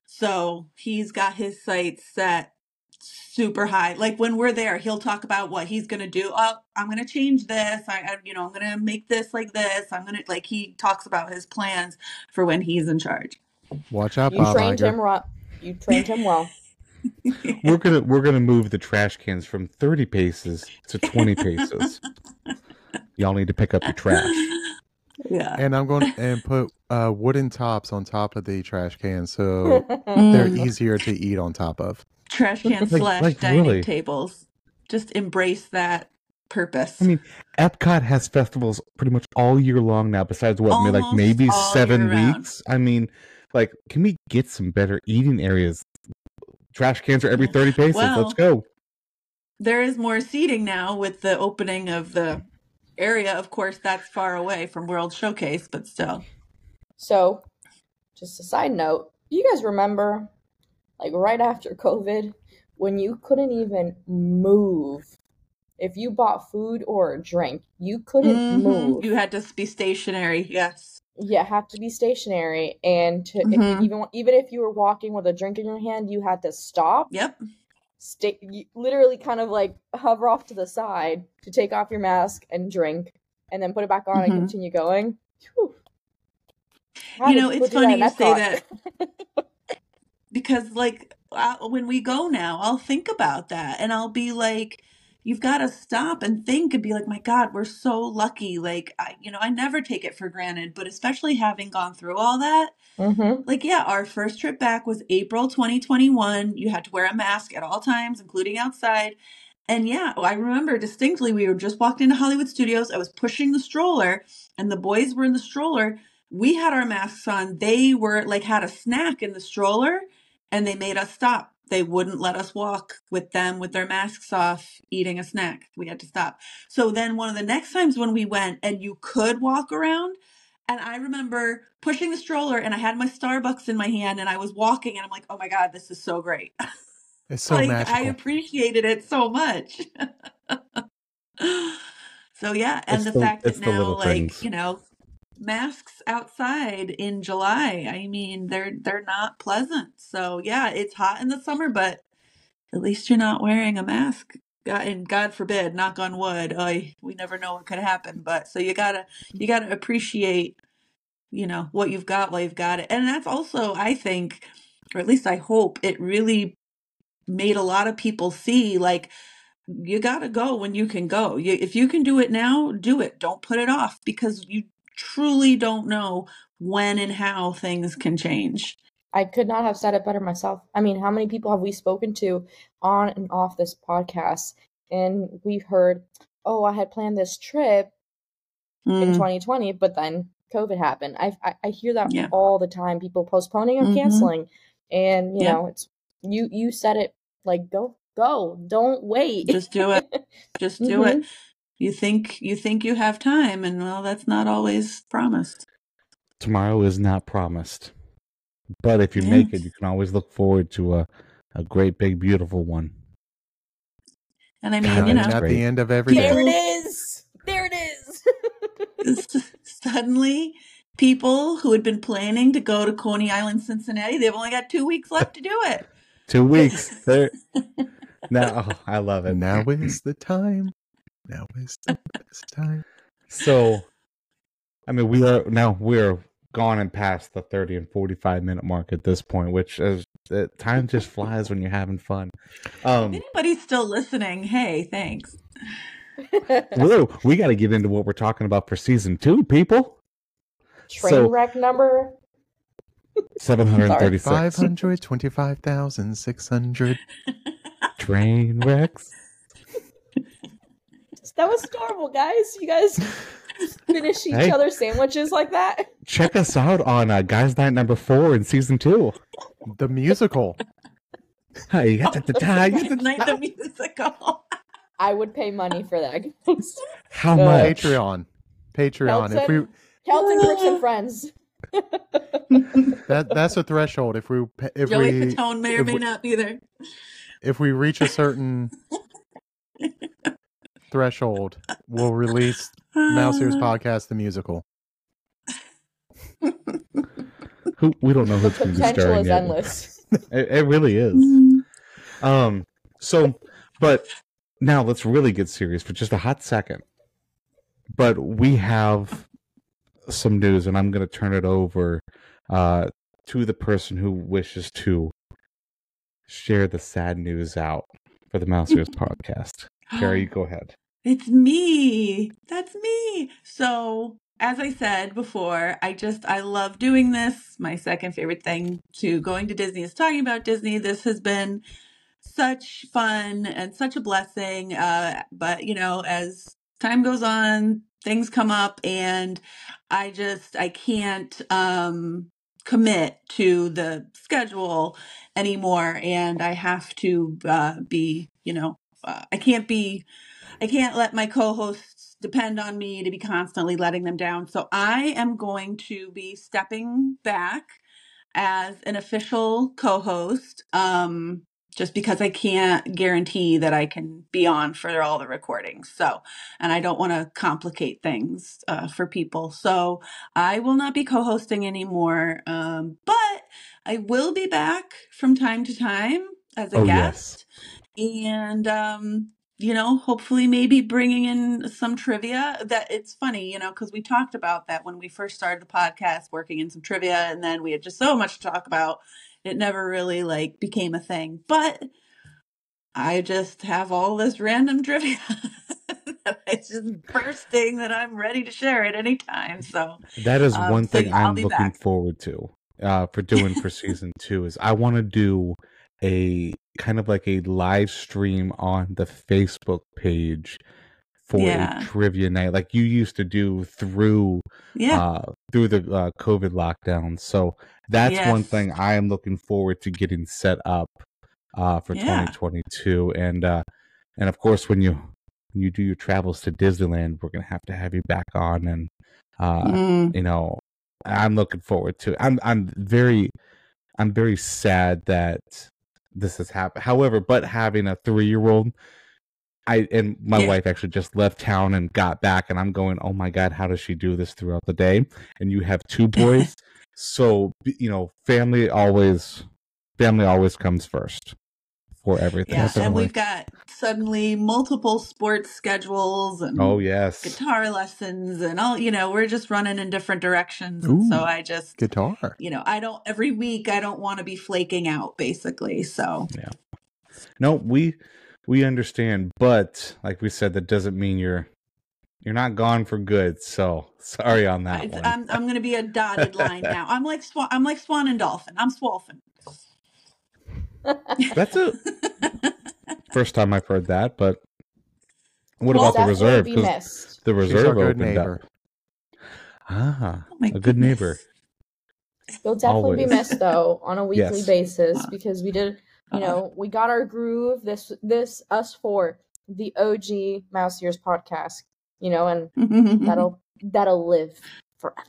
So he's got his sights set super high. Like when we're there, he'll talk about what he's gonna do. Oh, I'm gonna change this. I, I you know, I'm gonna make this like this. I'm gonna like he talks about his plans for when he's in charge. Watch out, you Bob trained Iger. him right. You trained him well. *laughs* We're gonna we're gonna move the trash cans from thirty paces to twenty paces. Y'all need to pick up your trash. yeah. And I'm going to and put uh, wooden tops on top of the trash cans so *laughs* they're Mm. easier to eat on top of. Trash can Like- slash like dining really. tables. Just embrace that purpose. I mean, Epcot has festivals pretty much all year long now. Besides what, may- like maybe seven year round. weeks. I mean, like, can we get some better eating areas? Trash cans are every thirty paces. Well, Let's go. there is more seating now with the opening of the area. Of course, that's far away from World Showcase, but still. So, just a side note, you guys remember, like right after COVID, when you couldn't even move? If you bought food or a drink, you couldn't Mhm. move. You had to be stationary. Yes. you have to be stationary, and to, if you Mhm. even even if you were walking with a drink in your hand, you had to stop, Yep. stay, literally kind of like hover off to the side to take off your mask and drink, and then put it back on and Mhm. continue going. Whew. You know, it's funny you say Epcot? *laughs* because like uh, when we go now i'll think about that and i'll be like you've got to stop and think and be like my god we're so lucky like I, you know i never take it for granted but especially having gone through all that Mm-hmm. like yeah our first trip back was april 2021 you had to wear a mask at all times including outside. And yeah i remember distinctly we were just walked into hollywood studios. I was pushing the stroller and the boys were in the stroller. We had our masks on. They were like had a snack in the stroller and they made us stop they wouldn't let us walk with them with their masks off eating a snack we had to stop so then one of the next times when we went and you could walk around and I remember pushing the stroller and I had my Starbucks in my hand and I was walking and I'm like, oh my God, this is so great. *laughs* It's so like magical. I appreciated it so much. *laughs* so yeah, and It's the, the- fact it's that the now like, things. you know, masks outside in July, I mean, they're they're not pleasant. So yeah, it's hot in the summer, but at least you're not wearing a mask. God, and God forbid, knock on wood, I we never know what could happen. But so you gotta you gotta appreciate, you know, what you've got while you've got it. And that's also, I think, or at least I hope, it really made a lot of people see like you got to go when you can go. You, if you can do it now, do it. Don't put it off because you truly don't know when and how things can change. I could not have said it better myself. I mean, how many people have we spoken to on and off this podcast? And we've heard, oh, I had planned this trip in Mm, 2020, but then COVID happened. I I, I hear that Yeah. all the time. People postponing or Mhm. canceling, and you Yeah. know, it's you you said it like go go, don't wait. just do it. *laughs* Just do Mhm. it. You think you think you have time, and well, that's not always promised. Tomorrow is not promised. But if you Yeah. make it, you can always look forward to a, a great, big, beautiful one. And I mean, God, you know, at the end of every There there day. it is. There it is. *laughs* suddenly people who had been planning to go to Coney Island, Cincinnati, they've only got two weeks left to do it. Two weeks. *laughs* there. No, oh, I love it. Now is the time. Now is the best time. So, I mean, we are now we're gone and past the thirty and forty-five minute mark at this point, which is uh, time just flies when you're having fun. If Um, anybody's still listening, hey, thanks. Lou, we got to get into what we're talking about for season two, people. Train So- wreck number. Seven hundred Five thirty-six hundred twenty-five thousand six hundred. train wrecks. That was adorable, guys. You guys finish each Hey. other's sandwiches like that. Check us out on uh, Guys Night number four in season two. The musical. Hey, ya da da da, ya Night the musical. I would pay money for that. How Uh, much? Patreon. Patreon. If we Kelton Brooks and Friends. *laughs* that that's a threshold. If we if Joey we Fatone may or may we- not be there. if we reach a certain threshold, we'll release Mouse Ears Uh, Podcast the musical. Who we don't know The who's going to be potential starring is yet. endless. *laughs* It, it really is. Mm. Um. So, but now let's really get serious for just a hot second. But we have some news, and I'm going to turn it over uh, to the person who wishes to share the sad news out for the Mouse Ears *laughs* podcast. Kara, go ahead. It's me. That's me. So, as I said before, I just, I love doing this. My second favorite thing to going to Disney is talking about Disney. This has been such fun and such a blessing. Uh, but, you know, as time goes on, things come up and I just, I can't, um, commit to the schedule anymore and I have to uh, be, you know, uh, I can't be I can't let my co-hosts depend on me to be constantly letting them down. So I am going to be stepping back as an official co-host um just because I can't guarantee that I can be on for all the recordings. So, and I don't want to complicate things uh, for people. So, I will not be co-hosting anymore. Um, but I will be back from time to time as a Oh, yes. guest. And um, you know, hopefully maybe bringing in some trivia that it's funny, you know, because we talked about that when we first started the podcast, working in some trivia, and then we had just so much to talk about. It never really like became a thing. But I just have all this random *laughs* trivia. that it's just bursting that I'm ready to share at any time. So That is Um, one so thing I'm looking back. forward to uh, for doing for season two is I want to do a kind of like a live stream on the Facebook page for Yeah. a trivia night like you used to do through yeah. uh, through the uh, COVID lockdown. So that's one thing I am looking forward to getting set up uh, for Yeah. 2022. And uh, and of course, when you when you do your travels to Disneyland, we're gonna have to have you back on. And uh, Mm. you know, I'm looking forward to. I'm I'm very I'm very sad that this has happened. However, but having a three year old. I and my Yeah. wife actually just left town and got back, and I'm going, oh my god, how does she do this throughout the day? And you have two *laughs* boys, so you know, family always, family always comes first for everything. Yeah, So, and we've got suddenly multiple sports schedules and oh yes, guitar lessons and all. You know, we're just running in different directions. And so I just, Guitar. you know, I don't every week. I don't want to be flaking out, basically. So Yeah. No, we we understand, but like we said, that doesn't mean you're you're not gone for good. So sorry on that I, one. I'm I'm gonna be a dotted line now. I'm like Swan. I'm like Swan and Dolphin. I'm Swolfin. That's a *laughs* first time I've heard that, but what We'll about the reserve? Be 'Cause missed. the She's our reserve good opened neighbor. up. Ah, Oh my a good neighbor. You'll definitely be missed though on a weekly Yes. basis because we did you know we got our groove this this us for the og mouse ears podcast you know and *laughs* that'll that'll live forever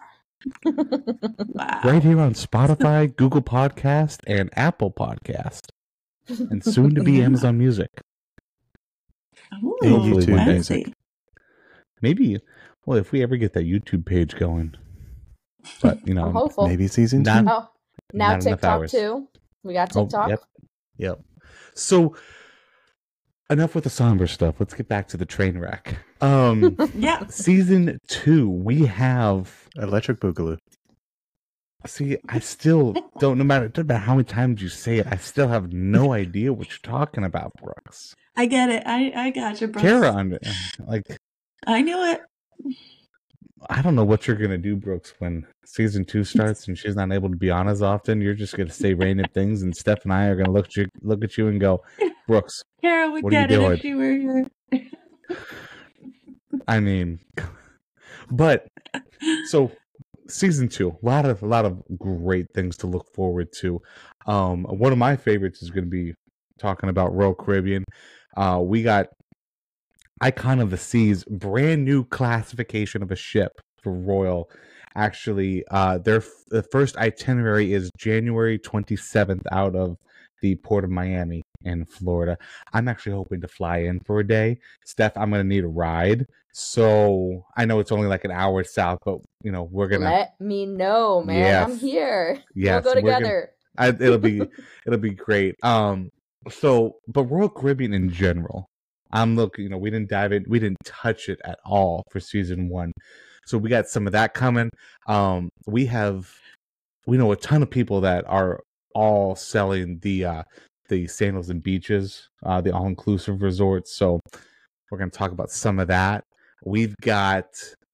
wow. Right here on Spotify, Google Podcast, and Apple Podcast, and soon to be Yeah. *laughs* Amazon Music. Ooh, Hopefully YouTube one day. music. Maybe, well, if we ever get that YouTube page going, but you know, i'm Maybe season Not- two. oh now Not tiktok too we got Oh, tiktok yep. Yep. So enough with the somber stuff. Let's get back to the train wreck. *laughs* Um Yeah. season two, we have Electric Boogaloo. see, I still don't no matter doesn't matter how many times you say it, I still have no *laughs* idea what you're talking about, Brooks. I get it. I I got you, bro. Kara under like I knew it. I don't know what you're gonna do, Brooks, when season two starts and she's not able to be on as often. You're just gonna say random *laughs* things, and Steph and I are gonna look at you, look at you, and go, Brooks. Kara would What are you get it doing? if she were here. I mean, but so season two, a lot of a lot of great things to look forward to. Um, one of my favorites is going to be talking about Royal Caribbean. Uh, we got Icon of the Seas, brand new classification of a ship for Royal. Actually, uh, their the first itinerary is January 27th out of the port of Miami in Florida. I'm actually hoping to fly in for a day. Steph, I'm gonna need a ride. So I know it's only like an hour south, but you know we're gonna. let me know man Yes. i'm here Yes, we'll go we're gonna- together I, it'll be it'll be great. Um, so but Royal Caribbean in general, I'm looking. You know, we didn't dive in, we didn't touch it at all for season one. So we got some of that coming. Um, we have we know a ton of people that are all selling the uh the sandals and beaches, uh, the all inclusive resorts. So we're gonna talk about some of that. We've got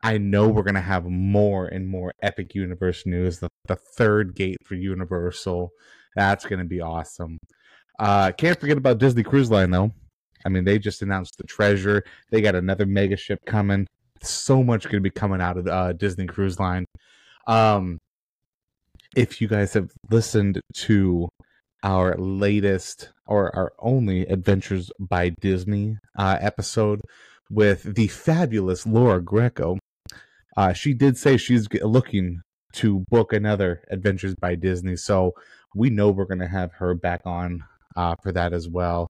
I know we're gonna have more and more Epic Universe news. The the third gate for Universal. That's gonna be awesome. Uh can't forget about Disney Cruise Line though. I mean, they just announced the treasure. They got another mega ship coming. So much gonna be coming out of uh, Disney Cruise Line. Um if you guys have listened to our latest or our only Adventures by Disney uh, episode with the fabulous Laura Greco, uh, she did say she's looking to book another Adventures by Disney. So we know we're going to have her back on uh, for that as well.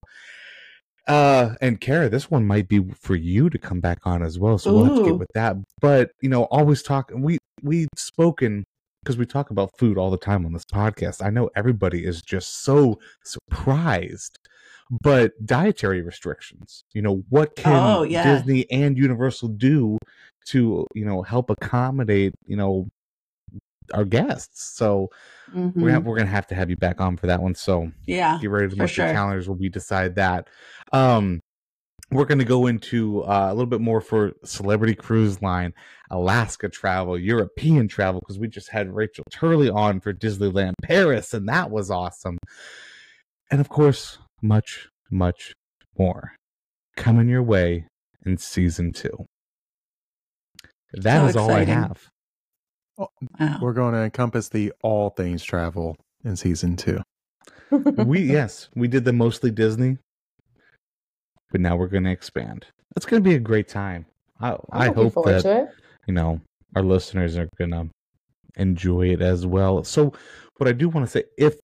Uh, and Kara, this one might be for you to come back on as well. So we'll have to get with that. But you know, always talk. We we've spoken because we talk about food all the time on this podcast. I know everybody is just so surprised. But dietary restrictions, you know, what can Oh, yeah. Disney and Universal do to, you know, help accommodate, you know, our guests? So Mhm. we're gonna, we're gonna have to have you back on for that one. So Yeah. get ready to mark your calendars when we decide that. Um, we're going to go into uh, a little bit more for celebrity cruise line, Alaska travel, European travel, because we just had Rachel Turley on for Disneyland Paris, and that was awesome. And of course, much, much more coming your way in season two. That So is all I have. Wow. We're going to encompass the all things travel in season two. *laughs* we yes, we did the mostly Disney, but now we're going to expand. It's going to be a great time. I, I'm I hope that you know our listeners are going to enjoy it as well. So, what I do want to say, if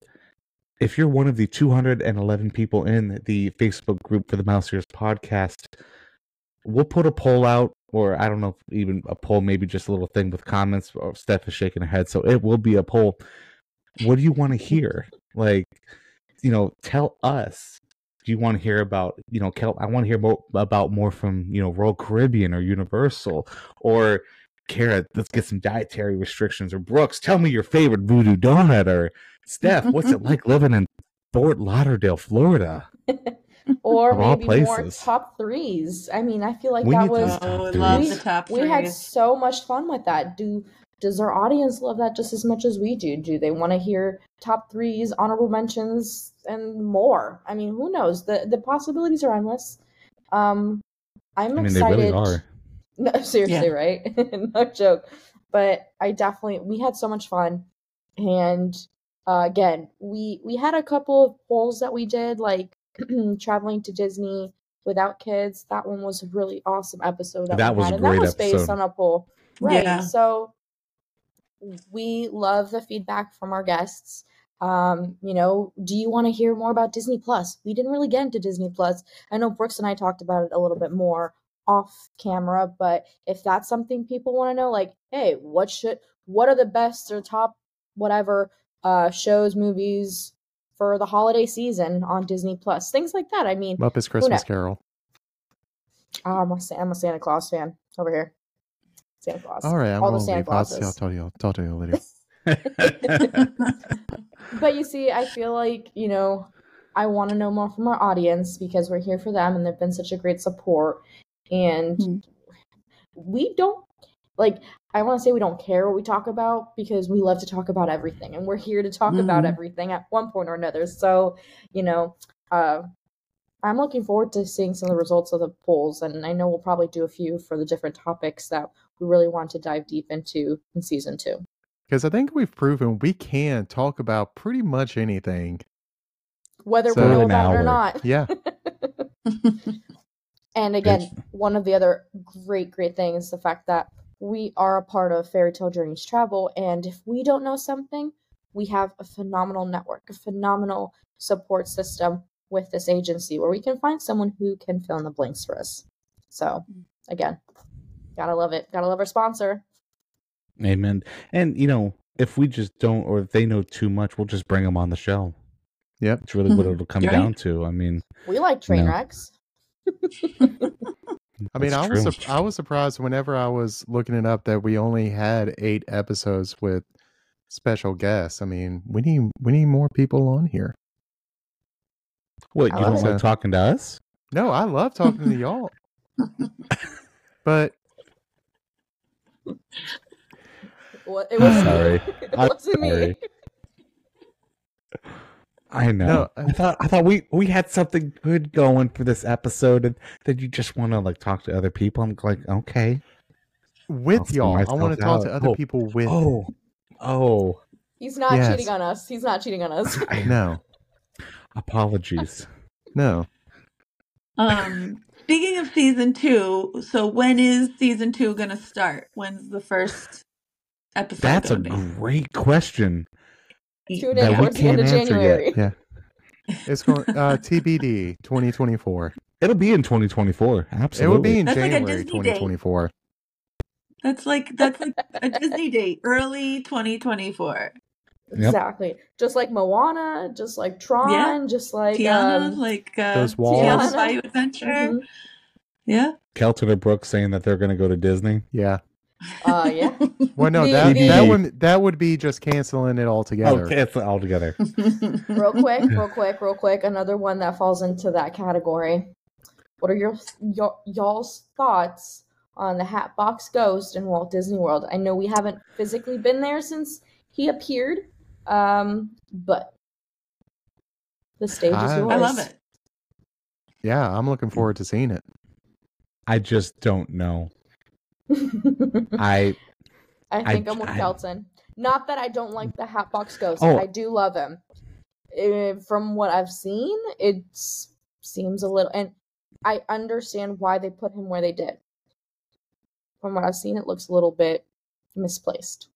if you're one of the 211 people in the Facebook group for the Mouse Ears podcast, we'll put a poll out, or I don't know, if even a poll, maybe just a little thing with comments. Or Steph is shaking her head, so it will be a poll. What do you want to hear? Like, you know, tell us. Do you want to hear about, you know, Kel, I want to hear more about more from, you know, Royal Caribbean or Universal or Kara, let's get some dietary restrictions or Brooks, tell me your favorite voodoo doughnut or Steph, what's it *laughs* like living in Fort Lauderdale, Florida. *laughs* or Of all maybe more top threes. I mean, I feel like We that was top Oh, love we, the top we had so much fun with that. Do does our audience love that just as much as we do? Do they want to hear top threes, honorable mentions, and more? I mean, who knows? the The possibilities are endless. Um, I'm I mean, excited. they really are. *laughs* No, seriously, right? *laughs* no joke. But I definitely we had so much fun, and uh, again, we we had a couple of polls that we did, like *clears throat* traveling to Disney without kids. That one was a really awesome episode. That, That was had, a and that was based episode. on a poll, right? Yeah. So we love the feedback from our guests. Um, you know, do you want to hear more about Disney Plus? We didn't really get into Disney Plus. I know Brooks and I talked about it a little bit more off camera, but if that's something people want to know, like, hey, what should what are the best or top whatever uh shows, movies for the holiday season on Disney Plus, things like that. I mean, Muppets Christmas? Carol. oh, I'm a Sa- I'm a Santa Claus fan over here. Santa Claus. All right, I'm all the gonna Santa leave. I'll, I'll tell you. I'll tell you later. *laughs* *laughs* But you see, I feel like, you know, I want to know more from our audience because we're here for them and they've been such a great support. And Mhm. we don't, like, I want to say we don't care what we talk about because we love to talk about everything and we're here to talk about Mhm. everything at one point or another. So, you know, uh, I'm looking forward to seeing some of the results of the polls. And I know we'll probably do a few for the different topics that we really want to dive deep into in season two. Because I think we've proven we can talk about pretty much anything. Whether So- we know An about it or not. Yeah. *laughs* *laughs* And again, It's- one of the other great, great things, the fact that we are a part of Fairytale Journeys Travel. And if we don't know something, we have a phenomenal network, a phenomenal support system with this agency where we can find someone who can fill in the blanks for us. So, again, gotta love it. Gotta love our sponsor. Amen. And you know, if we just don't, or if they know too much, we'll just bring them on the show. Yep. It's really what *laughs* it'll come Right. down to. I mean, We like train No. wrecks. *laughs* I mean, That's I was true. sup- I was surprised whenever I was looking it up that we only had eight episodes with special guests. I mean, we need we need more people on here. what I you don't like talking to us? No, I love talking to y'all, *laughs* but What- It wasn't Sorry. me. It wasn't me. *laughs* *laughs* sorry. I know. No, I I- thought I thought we we had something good going for this episode, and then you just want to like talk to other people. I'm like, okay. with I'll y'all, I want to talk to other Oh, people with. Oh, oh. He's not Yes. cheating on us. He's not cheating on us. *laughs* No, *laughs* Apologies. no. um, speaking of season two, so when is season two gonna start? When's the first episode? That's a gonna be? great question. Tune That in we towards the end of can't answer January. Yeah. It's going *laughs* uh, TBD 2024. It'll be in 2024. Absolutely. It will be in That's like a January Disney date. 2024. That's like that's like a Disney date, early 2024. Yep. Exactly. Just like Moana, just like Tron, Yeah. just like Tiana, um, like uh, Those walls. Tiana's Tiana. Bayou Adventure. mhm. Yeah. Kelton or Brooks saying that they're going to go to Disney. Yeah. *laughs* Uh, yeah. Well, no, that the- that would that would be just canceling it altogether. Oh, cancel it all together. *laughs* real quick, real quick, real quick. Another one that falls into that category. What are your, your y'all's thoughts on the Hatbox Ghost in Walt Disney World? I know we haven't physically been there since he appeared, um, but the stage is I- yours. I love it. Yeah, I'm looking forward to seeing it. I just don't know. I I think I, am with I- Kelton. Not that I don't like the Hatbox Ghost. Oh. I do love him. Eh, from what I've seen, it seems a little, and I understand why they put him where they did. From what I've seen, it looks a little bit misplaced.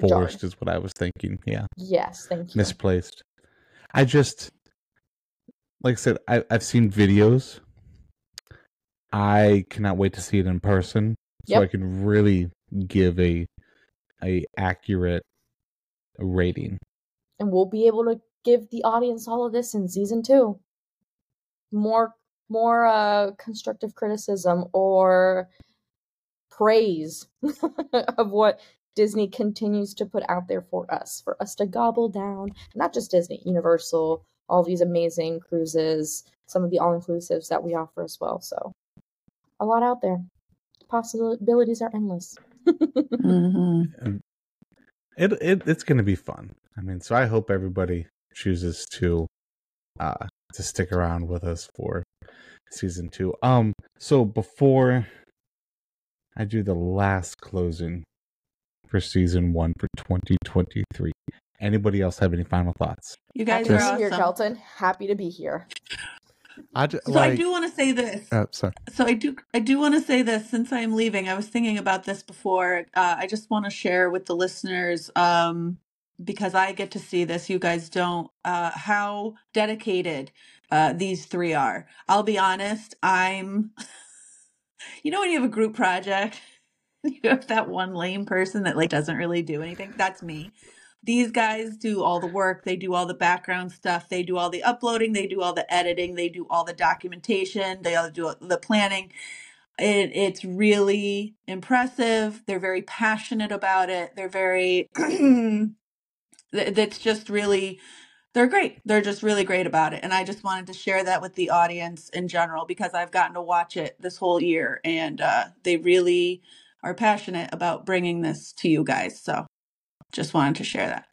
Forced is what I was thinking. Yeah, Yes, thank you. misplaced. I just, like I said, I, I've seen videos. I cannot wait to see it in person, so Yep. I can really give a a accurate rating. and we'll be able to give the audience all of this in season two. More, more uh, constructive criticism or praise *laughs* of what Disney continues to put out there for us, for us to gobble down. Not just Disney, Universal, all these amazing cruises, some of the all inclusives that we offer as well. So, a lot out there. Possibilities are endless. Mhm. it, it it's gonna be fun. I mean, so I hope everybody chooses to uh to stick around with us for season two. Um, so before I do the last closing for season one for 2023, anybody else have any final thoughts? You guys Happy are awesome. here, Kelton. Happy to be here. I So like. I do want to say this. oh, sorry. So I do I do want to say this since I'm leaving. I was thinking about this before. Uh, I just want to share with the listeners um, because I get to see this. You guys don't. Uh, how dedicated uh, these three are. I'll be honest. I'm. *laughs* You know when you have a group project, *laughs* you have that one lame person that like doesn't really do anything. That's me. These guys do all the work. They do all the background stuff. They do all the uploading. They do all the editing. They do all the documentation. They all do the planning. It, it's really impressive. They're very passionate about it. They're very, *clears throat* that's just really, they're great. They're just really great about it. And I just wanted to share that with the audience in general because I've gotten to watch it this whole year and uh, they really are passionate about bringing this to you guys. So just wanted to share that.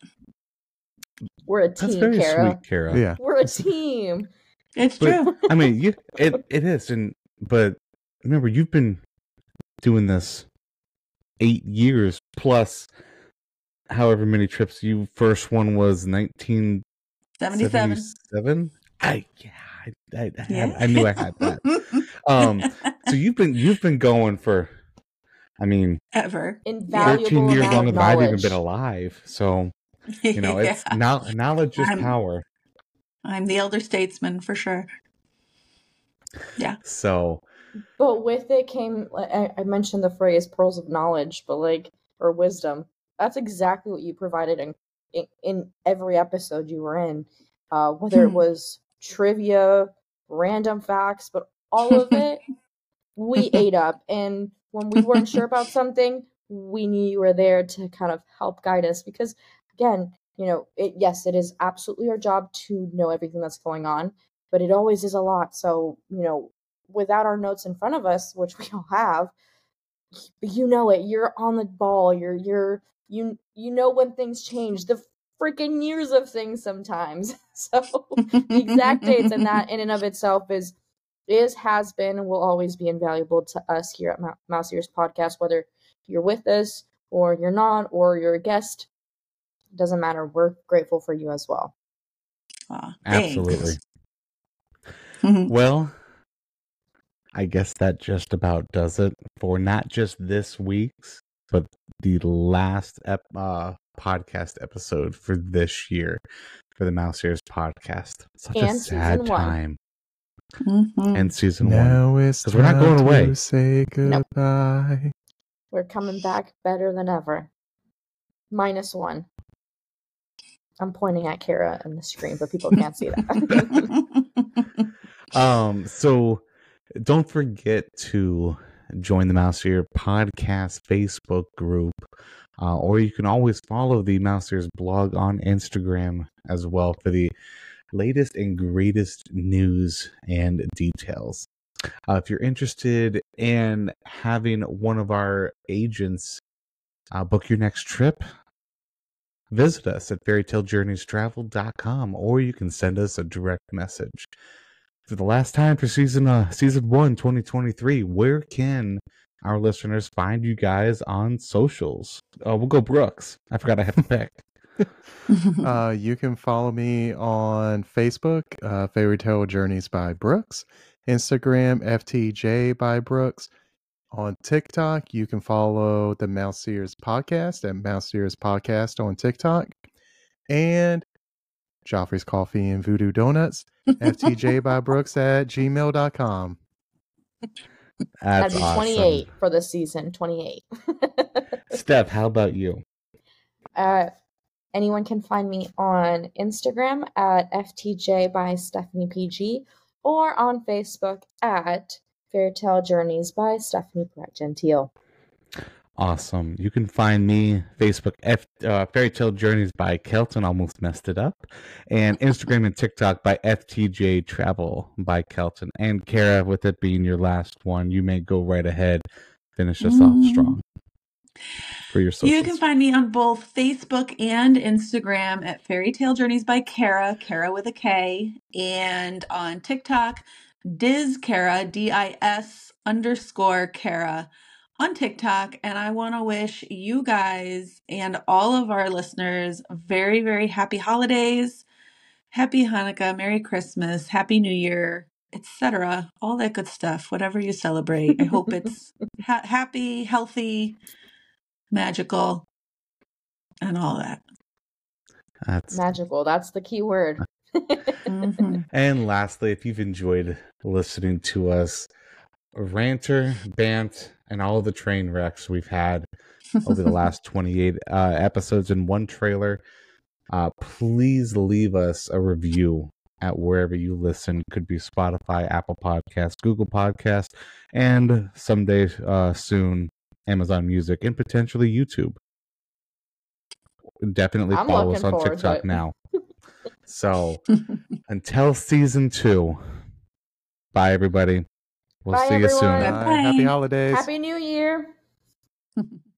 We're a team, That's team, very Kara. sweet, Kara. Yeah. We're a team. It's But- true. I mean, you *laughs* it it is, and but remember, you've been doing this eight years plus however many trips. You first one was nineteen 77. seven. I yeah, I, I, I, had, Yeah. I knew I had that. *laughs* Um, so you've been you've been going for, I mean, Ever. Invaluable thirteen years amount longer than I've even been alive. So you know, *laughs* it's Yeah. now knowledge is I'm- power. I'm the elder statesman for sure. Yeah. So But with it came, I, I mentioned the phrase "pearls of knowledge," but like or wisdom. That's exactly what you provided in in, in every episode you were in. Uh, whether it Hmm. was trivia, random facts, but all of *laughs* it we ate up. And when we weren't sure *laughs* about something, we knew you were there to kind of help guide us. Because again, you know, it yes, it is absolutely our job to know everything that's going on, but it always is a lot. So you know, without our notes in front of us, which we all have, you know it. You're on the ball. You're you're you you know when things change. The freaking years of things sometimes. *laughs* So the exact dates and that in and of itself is is has been and will always be invaluable to us here at Mou- Mouse Ears Podcast. Whether you're with us or you're not, or you're a guest, It doesn't matter. We're grateful for you as well. Aw, absolutely. *laughs* Mhm. Well, I guess that just about does it for not just this week's, but the last ep- uh, podcast episode for this year for the Mouse Ears podcast. Such a sad season one. time. Mhm. And season one. Now it's 'Cause we're not going away. To say Nope. goodbye. We're coming back better than ever. Minus one. I'm pointing at Kara on the screen, but people can't see that. *laughs* Um, so don't forget to join the Mouse Ear Podcast Facebook group, uh, or you can always follow the Mouse Ears blog on Instagram as well for the latest and greatest news and details. Uh, if you're interested in having one of our agents uh, book your next trip, visit us at fairytalejourneystravel.com or you can send us a direct message. For the last time for season uh season one 2023 where can our listeners find you guys on socials? Uh we'll go brooks. I forgot i had to pick Uh, you can follow me on Facebook, uh, Fairytale Journeys by Brooks, Instagram, FTJ by Brooks. On TikTok, you can follow the Mouse Ears Podcast at Mouse Ears Podcast on TikTok. And Joffrey's Coffee and Voodoo Doughnuts, FTJ *laughs* by Brooks at gmail.com. that's That'd be awesome 28 for the season. 28. *laughs* steph how about you uh, anyone can find me on Instagram at FTJ by Stephanie PG or on Facebook at Fairytale Journeys by Stephanie Perret-Gentil. Awesome. You can find me Facebook F, uh, Fairytale Journeys by Kelton. Almost messed it up, and *laughs* Instagram and TikTok by FTJ Travel by Kelton. And Kara, with it being your last one, you may go right ahead. Finish us off Mm. strong for your socials. You can find me on both Facebook and Instagram at Fairytale Journeys by Kara, Kara with a K, and on TikTok, Diz Kara, D I S underscore Kara on TikTok. And I want to wish you guys and all of our listeners very, very happy holidays, happy Hanukkah, Merry Christmas, Happy New Year, etc. All that good stuff, whatever you celebrate. I hope *laughs* it's ha- happy, healthy, magical, and all that. That's Magical. That's the key word. Mhm. *laughs* And lastly, if you've enjoyed listening to us ranter, bant, and all the train wrecks we've had over the last *laughs* 28 uh, episodes in one trailer, uh, please leave us a review at wherever you listen. Could be Spotify, Apple Podcast, Google Podcast, and someday uh, soon Amazon Music and potentially YouTube. Definitely I'm follow us on forward to TikTok now. *laughs* So *laughs* until season two, bye everybody. We'll Bye, see you soon. Bye. Bye. Happy holidays. Happy New Year. *laughs*